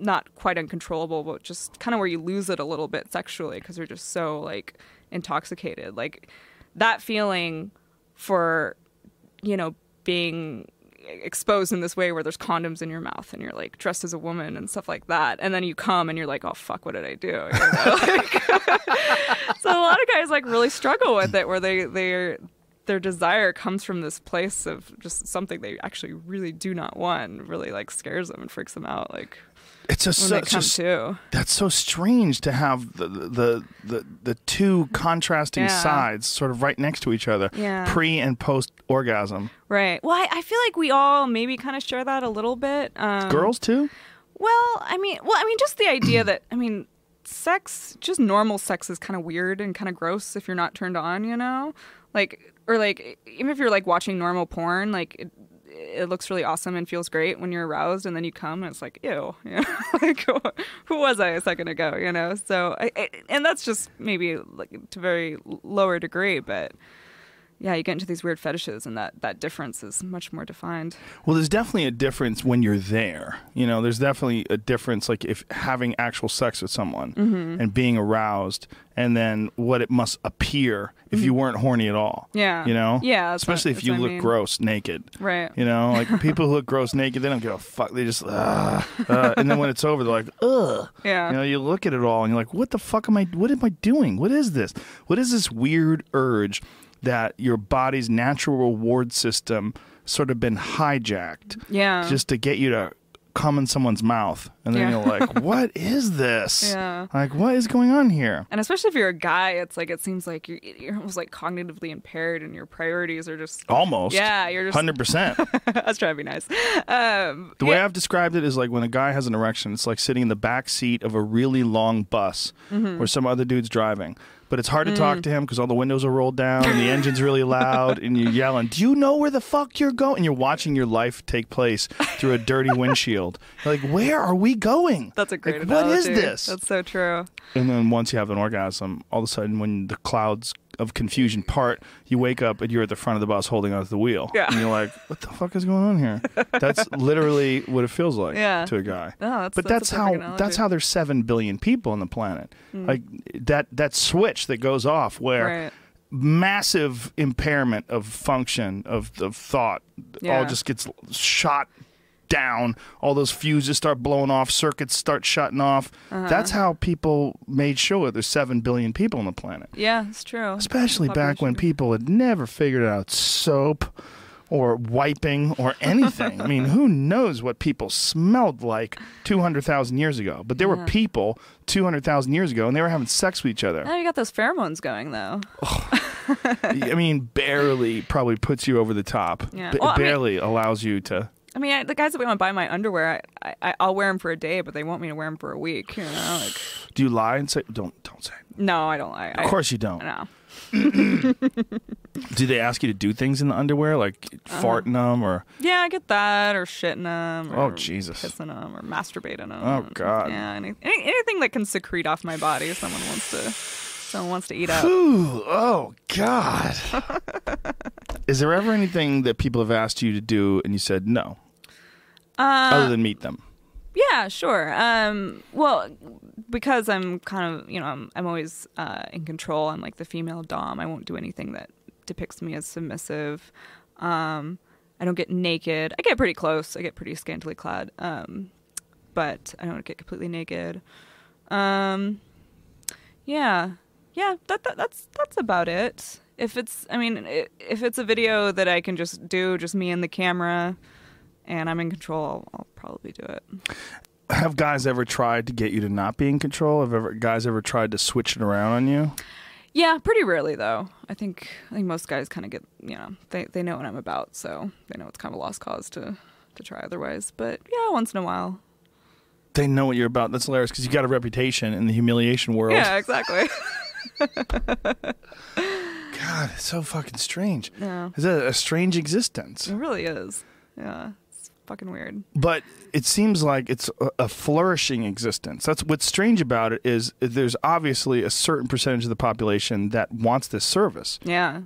[SPEAKER 2] not quite uncontrollable, but just kind of where you lose it a little bit sexually because you're just so like intoxicated. Like that feeling for you know being exposed in this way where there's condoms in your mouth and you're like dressed as a woman and stuff like that and then you come and you're like oh fuck what did i do you know? like, so a lot of guys like really struggle with it where they they their desire comes from this place of just something they actually really do not want really like scares them and freaks them out like
[SPEAKER 1] it's a such a,
[SPEAKER 2] to
[SPEAKER 1] that's so strange to have the the the, the two contrasting
[SPEAKER 2] Yeah.
[SPEAKER 1] sides sort of right next to each other,
[SPEAKER 2] Yeah.
[SPEAKER 1] pre and post orgasm.
[SPEAKER 2] right well I, I feel like we all maybe kind of share that a little bit um,
[SPEAKER 1] Girls too.
[SPEAKER 2] Well, I mean, well, I mean, just the idea that I mean, sex, just normal sex, is kind of weird and kind of gross if you're not turned on, you know, like or like even if you're like watching normal porn, like. It, it looks really awesome and feels great when you're aroused, and then you come and it's like, ew, like who was I a second ago, you know? So, I, I, and that's just maybe like to very lower degree, but yeah, you get into these weird fetishes, and that that difference is much more defined.
[SPEAKER 1] Well, there's definitely a difference when you're there. You know, there's definitely a difference, like if having actual sex with someone
[SPEAKER 2] Mm-hmm.
[SPEAKER 1] and being aroused, and then what it must appear if you weren't horny at all.
[SPEAKER 2] Mm-hmm. Yeah.
[SPEAKER 1] You know.
[SPEAKER 2] Yeah, that's what-
[SPEAKER 1] Especially if you
[SPEAKER 2] what I
[SPEAKER 1] look
[SPEAKER 2] mean.
[SPEAKER 1] gross naked.
[SPEAKER 2] Right.
[SPEAKER 1] You know, like people who look gross naked, they don't give a fuck. They just, uh, uh, and then when it's over, they're like, ugh.
[SPEAKER 2] Yeah.
[SPEAKER 1] You know, you look at it all and you're like, what the fuck am I, what am I doing? What is this? What is this weird urge that your body's natural reward system sort of been hijacked
[SPEAKER 2] Yeah.
[SPEAKER 1] just to get you to come in someone's mouth? And then
[SPEAKER 2] Yeah.
[SPEAKER 1] you're like, what is this?
[SPEAKER 2] Yeah.
[SPEAKER 1] Like, what is going on here?
[SPEAKER 2] And especially if you're a guy, it's like it seems like you're, you're almost like cognitively impaired, and your priorities are just
[SPEAKER 1] Almost.
[SPEAKER 2] yeah, you're just.
[SPEAKER 1] 100%.
[SPEAKER 2] I was trying to be nice. Um,
[SPEAKER 1] The way
[SPEAKER 2] yeah,
[SPEAKER 1] I've described it is like when a guy has an erection, it's like sitting in the back seat of a really long bus
[SPEAKER 2] Mm-hmm.
[SPEAKER 1] where some other dude's driving. But it's hard to
[SPEAKER 2] Mm.
[SPEAKER 1] talk to him because all the windows are rolled down and the engine's really loud and you're yelling, Do you know where the fuck you're going? And you're watching your life take place through a dirty windshield. You're like, Where are we going?
[SPEAKER 2] that's a great.
[SPEAKER 1] Like, what is this?
[SPEAKER 2] That's so true.
[SPEAKER 1] And then once you have an orgasm, all of a sudden, when the clouds of confusion part, you wake up and you're at the front of the bus holding onto the wheel.
[SPEAKER 2] Yeah.
[SPEAKER 1] And you're like, what the fuck is going on here? That's literally what it feels like
[SPEAKER 2] Yeah.
[SPEAKER 1] to a guy.
[SPEAKER 2] No, that's,
[SPEAKER 1] but
[SPEAKER 2] that's,
[SPEAKER 1] that's, how
[SPEAKER 2] analogy.
[SPEAKER 1] that's how there's seven billion people on the planet.
[SPEAKER 2] Hmm.
[SPEAKER 1] Like that that switch that goes off where
[SPEAKER 2] Right.
[SPEAKER 1] massive impairment of function of of thought
[SPEAKER 2] Yeah.
[SPEAKER 1] all just gets shot down all those fuses start blowing off circuits start shutting off
[SPEAKER 2] Uh-huh.
[SPEAKER 1] that's how people made sure there's 7 billion people on the planet
[SPEAKER 2] Yeah, it's true.
[SPEAKER 1] especially back when people had never figured out soap or wiping or anything. I mean, who knows what people smelled like 200,000 years ago? But there were people 200,000 years ago and they were having sex with each other.
[SPEAKER 2] Now you got those pheromones going though.
[SPEAKER 1] I mean, barely probably puts you over the top.
[SPEAKER 2] Yeah.
[SPEAKER 1] B-
[SPEAKER 2] Well, I mean-
[SPEAKER 1] barely allows you to.
[SPEAKER 2] I mean, I, the guys that we want to buy my underwear, I, I, I'll wear them for a day, but they want me to wear them for a week. You know, like
[SPEAKER 1] Do you lie and say don't don't say?
[SPEAKER 2] no, I don't. lie.
[SPEAKER 1] Of course you don't.
[SPEAKER 2] no.
[SPEAKER 1] Do they ask you to do things in the underwear like
[SPEAKER 2] Uh-huh.
[SPEAKER 1] fart in them or
[SPEAKER 2] Yeah, I get that, or shitting them, or
[SPEAKER 1] Oh, Jesus.
[SPEAKER 2] pissing them, or masturbating them.
[SPEAKER 1] Oh, God.
[SPEAKER 2] Yeah, any, any, anything that can secrete off my body, someone wants to, someone wants to eat up.
[SPEAKER 1] Ooh, oh God. Is there ever anything that people have asked you to do and you said no,
[SPEAKER 2] Uh,
[SPEAKER 1] other than meet them?
[SPEAKER 2] Yeah, sure. Um, well, because I'm kind of, you know, I'm, I'm always uh, in control. I'm like the female dom. I won't do anything that depicts me as submissive. Um, I don't get naked. I get pretty close. I get pretty scantily clad. Um, but I don't get completely naked. Um, yeah, yeah. That, that that's that's about it. If it's, I mean, if it's a video that I can just do, just me and the camera, and I'm in control, I'll, I'll probably do it.
[SPEAKER 1] Have guys ever tried to get you to not be in control? Have ever guys ever tried to switch it around on you?
[SPEAKER 2] Yeah, pretty rarely though. I think I think most guys kind of get you know they they know what I'm about, so they know it's kind of a lost cause to to try otherwise. But yeah, once in a while.
[SPEAKER 1] They know what you're about. That's hilarious because you got a reputation in the humiliation world.
[SPEAKER 2] Yeah, exactly.
[SPEAKER 1] God, it's so fucking strange.
[SPEAKER 2] yeah,
[SPEAKER 1] It's a, a strange existence.
[SPEAKER 2] it really is. Yeah, fucking weird.
[SPEAKER 1] but it seems like it's a, a flourishing existence. That's what's strange about it is there's obviously a certain percentage of the population that wants this service.
[SPEAKER 2] Yeah,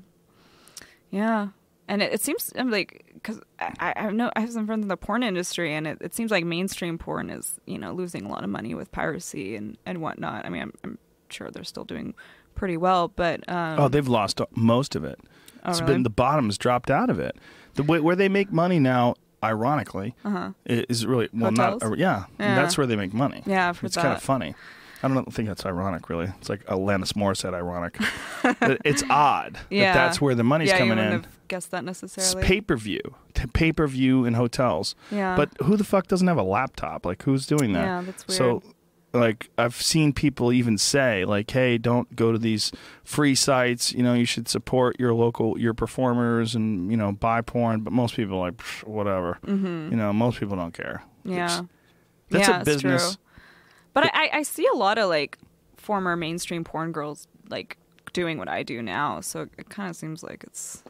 [SPEAKER 2] yeah, and it, it seems I'm like because I, I know I have some friends in the porn industry, and it, it seems like mainstream porn is you know losing a lot of money with piracy and and whatnot. I mean, I'm, I'm sure they're still doing pretty well, but um,
[SPEAKER 1] Oh, they've lost most of it.
[SPEAKER 2] oh,
[SPEAKER 1] it's
[SPEAKER 2] really?
[SPEAKER 1] been the bottom's dropped out of it. The way where they make money now, ironically,
[SPEAKER 2] uh-huh.
[SPEAKER 1] is really well
[SPEAKER 2] Hotels?
[SPEAKER 1] not. yeah,
[SPEAKER 2] Yeah.
[SPEAKER 1] that's where they make money.
[SPEAKER 2] Yeah, I've heard
[SPEAKER 1] it's kind of funny. I don't think that's ironic, really. It's like Alanis Morissette ironic. It's odd
[SPEAKER 2] Yeah.
[SPEAKER 1] that that's where the money's
[SPEAKER 2] yeah, you
[SPEAKER 1] coming
[SPEAKER 2] wouldn't
[SPEAKER 1] in.
[SPEAKER 2] have guessed that necessarily.
[SPEAKER 1] It's pay per view, pay per view in hotels.
[SPEAKER 2] yeah,
[SPEAKER 1] But who the fuck doesn't have a laptop? Like, who's doing that?
[SPEAKER 2] yeah, that's weird.
[SPEAKER 1] So, like, I've seen people even say, like, "Hey, don't go to these free sites. You know, you should support your local your performers and you know buy porn." But most people are like, "Psh, whatever.
[SPEAKER 2] hmm
[SPEAKER 1] You know, most people don't care.
[SPEAKER 2] yeah,
[SPEAKER 1] That's
[SPEAKER 2] yeah,
[SPEAKER 1] a business.
[SPEAKER 2] true. But I, I see a lot of like former mainstream porn girls like doing what I do now, so it kind of seems like it's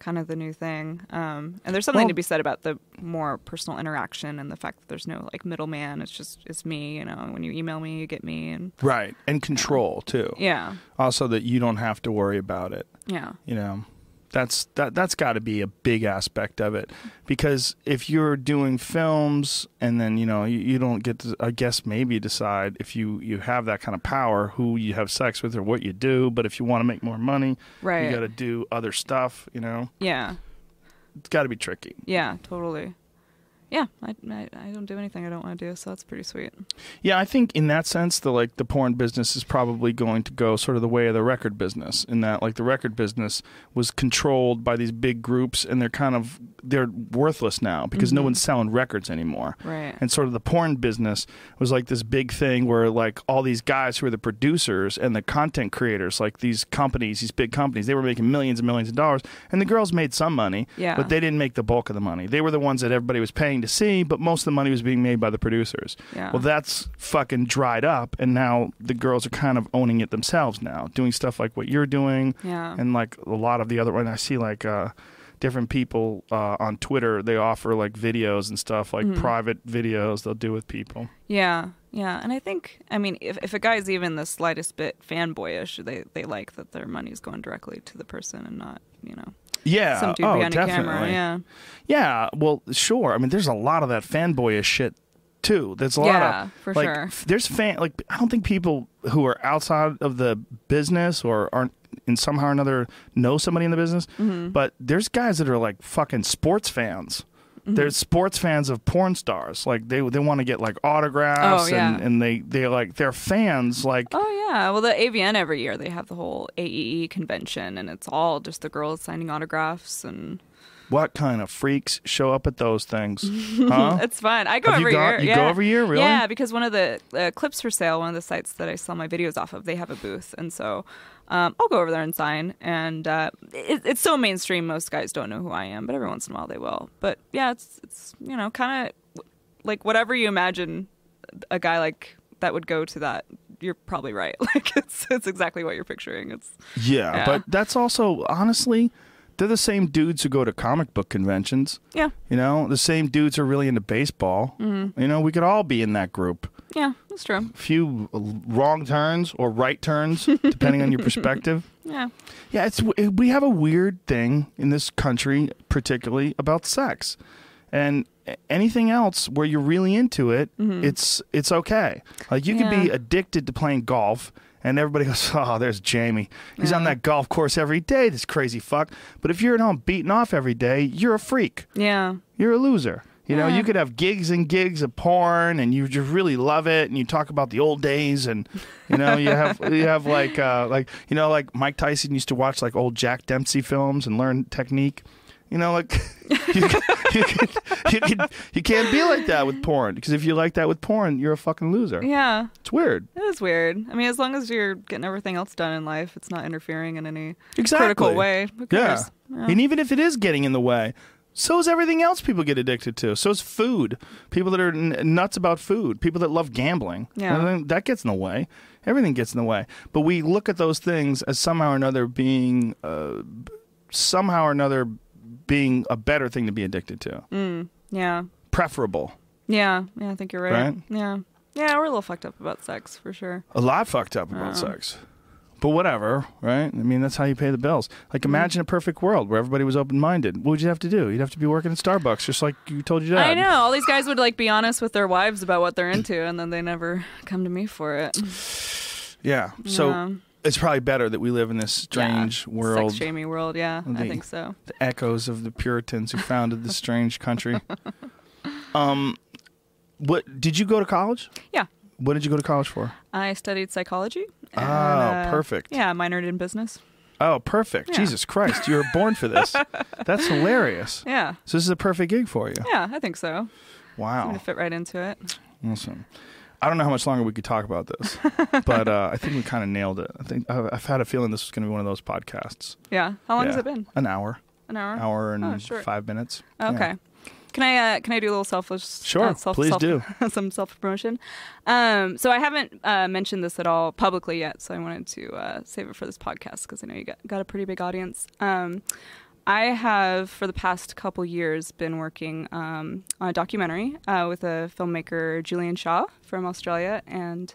[SPEAKER 2] kind of the new thing. Um, and there's something
[SPEAKER 1] Well-
[SPEAKER 2] to be said about the more personal interaction and the fact that there's no like middleman. It's just it's me. You know, when you email me, you get me, and
[SPEAKER 1] Right, and control too.
[SPEAKER 2] yeah,
[SPEAKER 1] Also, that you don't have to worry about it.
[SPEAKER 2] yeah,
[SPEAKER 1] you know that's that that's got to be a big aspect of it. Because if you're doing films and then you know you, you don't get to i guess maybe decide if you you have that kind of power who you have sex with or what you do but if you want to make more money
[SPEAKER 2] right,
[SPEAKER 1] you got to do other stuff you know?
[SPEAKER 2] Yeah,
[SPEAKER 1] it's got to be tricky.
[SPEAKER 2] Yeah, totally. Yeah, I, I I don't do anything I don't want to do, so that's pretty sweet.
[SPEAKER 1] yeah i think in that sense the like the porn business is probably going to go sort of the way of the record business in that like the record business was controlled by these big groups and they're kind of they're worthless now because no
[SPEAKER 2] Mhm.
[SPEAKER 1] one's selling records anymore
[SPEAKER 2] Right.
[SPEAKER 1] and sort of the porn business was like this big thing where like all these guys who are the producers and the content creators like these companies these big companies they were making millions and millions of dollars and the girls made some money
[SPEAKER 2] Yeah.
[SPEAKER 1] but they didn't make the bulk of the money they were the ones that everybody was paying to see but most of the money was being made by the producers
[SPEAKER 2] yeah.
[SPEAKER 1] well that's fucking dried up and now the girls are kind of owning it themselves now doing stuff like what you're doing
[SPEAKER 2] yeah.
[SPEAKER 1] and like a lot of the other when I see like uh different people uh on Twitter they offer like videos and stuff like
[SPEAKER 2] Mhm.
[SPEAKER 1] private videos they'll do with people.
[SPEAKER 2] Yeah, yeah, and I think I mean if if a guy's even the slightest bit fanboyish, they they like that their money's going directly to the person and not you know
[SPEAKER 1] Yeah.
[SPEAKER 2] some dude
[SPEAKER 1] oh,
[SPEAKER 2] behind
[SPEAKER 1] definitely.
[SPEAKER 2] a camera. Yeah,
[SPEAKER 1] Yeah, well, sure. I mean there's a lot of that fanboyish shit too. There's a lot
[SPEAKER 2] yeah,
[SPEAKER 1] of
[SPEAKER 2] for
[SPEAKER 1] like
[SPEAKER 2] sure.
[SPEAKER 1] f- there's fan like I don't think people who are outside of the business or aren't in somehow or another know somebody in the business,
[SPEAKER 2] Mhm.
[SPEAKER 1] but there's guys that are like fucking sports fans.
[SPEAKER 2] Mhm.
[SPEAKER 1] There's sports fans of porn stars. Like they they want to get like autographs
[SPEAKER 2] Oh, yeah.
[SPEAKER 1] and, and they they like they're fans like
[SPEAKER 2] Oh yeah, well the AVN every year they have the whole AEE convention and it's all just the girls signing autographs and
[SPEAKER 1] what kind of freaks show up at those things? Huh?
[SPEAKER 2] it's fun. I go
[SPEAKER 1] Have
[SPEAKER 2] every
[SPEAKER 1] gone-
[SPEAKER 2] year.
[SPEAKER 1] you
[SPEAKER 2] yeah.
[SPEAKER 1] go every year, really?
[SPEAKER 2] Yeah, because one of the uh, Clips4Sale, one of the sites that I sell my videos off of, they have a booth, and so um, I'll go over there and sign. And uh, it, it's so mainstream, most guys don't know who I am, but every once in a while they will. But yeah, it's it's you know kind of like whatever you imagine a guy like that would go to that. You're probably right. Like it's it's exactly what you're picturing. It's
[SPEAKER 1] yeah,
[SPEAKER 2] Yeah.
[SPEAKER 1] but that's also honestly they're the same dudes who go to comic book conventions.
[SPEAKER 2] yeah,
[SPEAKER 1] You know, the same dudes are really into baseball.
[SPEAKER 2] Mm-hmm.
[SPEAKER 1] You know, we could all be in that group.
[SPEAKER 2] Yeah, that's true.
[SPEAKER 1] few wrong turns or right turns, depending on your perspective.
[SPEAKER 2] Yeah,
[SPEAKER 1] Yeah, it's we have a weird thing in this country, particularly about sex, and anything else where you're really into it, it's it's okay. Like you could be
[SPEAKER 2] Mm-hmm.
[SPEAKER 1] Addicted to playing golf. And everybody goes, oh, there's Jamie. He's on that golf course every day, this crazy fuck. But if you're at home beating off every day, you're a freak.
[SPEAKER 2] yeah,
[SPEAKER 1] You're a loser. You know, you could have gigs and gigs of porn, and you just really love it, and you talk about the old days, and you know, you have you have like uh, like you know, like Mike Tyson used to watch like old Jack Dempsey films and learn technique. You know, like you, you, can, you, can, you can't be like that with porn because if you like that with porn, you're a fucking loser.
[SPEAKER 2] Yeah,
[SPEAKER 1] It's weird.
[SPEAKER 2] it is weird. I mean, as long as you're getting everything else done in life, it's not interfering in any
[SPEAKER 1] Exactly.
[SPEAKER 2] critical way.
[SPEAKER 1] Yeah.
[SPEAKER 2] Yeah.
[SPEAKER 1] And even if it is getting in the way, so is everything else people get addicted to. So is food. People that are n- nuts about food. People that love gambling.
[SPEAKER 2] Yeah.
[SPEAKER 1] That gets in the way. Everything gets in the way. But we look at those things as somehow or another being, uh, somehow or another being a better thing to be addicted to.
[SPEAKER 2] Mm, yeah,
[SPEAKER 1] Preferable.
[SPEAKER 2] yeah, yeah. I think you're right.
[SPEAKER 1] Right?
[SPEAKER 2] Yeah, yeah. We're a little fucked up about sex for sure.
[SPEAKER 1] A lot fucked up about
[SPEAKER 2] Oh.
[SPEAKER 1] sex. But whatever, right? I mean, that's how you pay the bills. Like,
[SPEAKER 2] Mm-hmm.
[SPEAKER 1] imagine a perfect world where everybody was open minded. What would you have to do? You'd have to be working at Starbucks, just like you told your dad.
[SPEAKER 2] I know all these guys would like be honest with their wives about what they're into, and then they never come to me for it.
[SPEAKER 1] Yeah. So
[SPEAKER 2] Yeah.
[SPEAKER 1] it's probably better that we live in this strange
[SPEAKER 2] yeah.
[SPEAKER 1] world.
[SPEAKER 2] sex shamey world. Yeah, I think so.
[SPEAKER 1] The echoes of the Puritans who founded this strange country. Um, what did you go to college?
[SPEAKER 2] Yeah.
[SPEAKER 1] What did you go to college for?
[SPEAKER 2] I studied psychology. and,
[SPEAKER 1] Oh,
[SPEAKER 2] uh,
[SPEAKER 1] perfect.
[SPEAKER 2] Yeah, minored in business.
[SPEAKER 1] Oh, perfect.
[SPEAKER 2] Yeah.
[SPEAKER 1] Jesus Christ, you were born for this. That's hilarious.
[SPEAKER 2] Yeah,
[SPEAKER 1] So this is a perfect gig for you.
[SPEAKER 2] yeah, I think so.
[SPEAKER 1] Wow.
[SPEAKER 2] I'm gonna fit right into it.
[SPEAKER 1] Awesome. I don't know how much longer we could talk about this, but uh, I think we kind of nailed it. I think I've I've had a feeling this was going to be one of those podcasts.
[SPEAKER 2] Yeah. How long has it been?
[SPEAKER 1] An hour,
[SPEAKER 2] An hour.
[SPEAKER 1] hour and
[SPEAKER 2] Oh,
[SPEAKER 1] five minutes.
[SPEAKER 2] Okay.
[SPEAKER 1] Yeah.
[SPEAKER 2] Can I uh, can I do a little selfish?
[SPEAKER 1] Sure,
[SPEAKER 2] uh, self,
[SPEAKER 1] please
[SPEAKER 2] self,
[SPEAKER 1] do.
[SPEAKER 2] some self promotion. Um, so I haven't uh, mentioned this at all publicly yet, so I wanted to uh, save it for this podcast because I know you got got a pretty big audience. Um, I have for the past couple years been working um, on a documentary uh, with a filmmaker Julian Shaw from Australia, and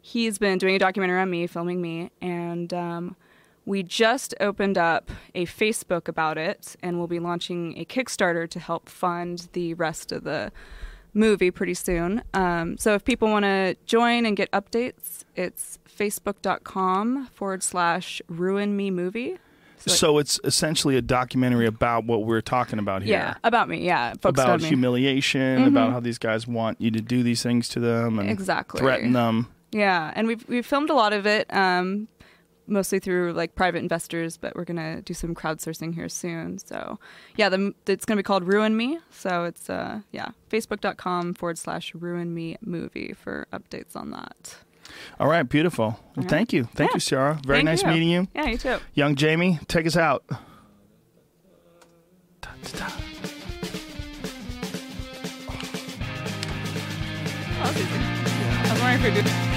[SPEAKER 2] he's been doing a documentary on me, filming me, and um, we just opened up a Facebook about it, and we'll be launching a Kickstarter to help fund the rest of the movie pretty soon. Um, so if people want to join and get updates, it's facebook.com forward slash ruin me movie.
[SPEAKER 1] So it's essentially a documentary about what we're talking about here.
[SPEAKER 2] yeah, about me. Yeah,
[SPEAKER 1] about humiliation, about how these guys want you to do these things to them and
[SPEAKER 2] Exactly.
[SPEAKER 1] threaten them.
[SPEAKER 2] Yeah, and we've we've filmed a lot of it, um, mostly through like private investors, but we're gonna do some crowdsourcing here soon. So yeah, the, it's gonna be called Ruin Me. So it's uh yeah, facebook.com forward slash Ruin Me movie for updates on that.
[SPEAKER 1] All right, beautiful.
[SPEAKER 2] Right.
[SPEAKER 1] thank you. Thank
[SPEAKER 2] Yeah.
[SPEAKER 1] you, Ceara. Very
[SPEAKER 2] Thank
[SPEAKER 1] nice
[SPEAKER 2] you.
[SPEAKER 1] meeting you.
[SPEAKER 2] Yeah, you too.
[SPEAKER 1] Young Jamie, take us out.
[SPEAKER 2] Oh, that's easy. I was wondering if you're doing.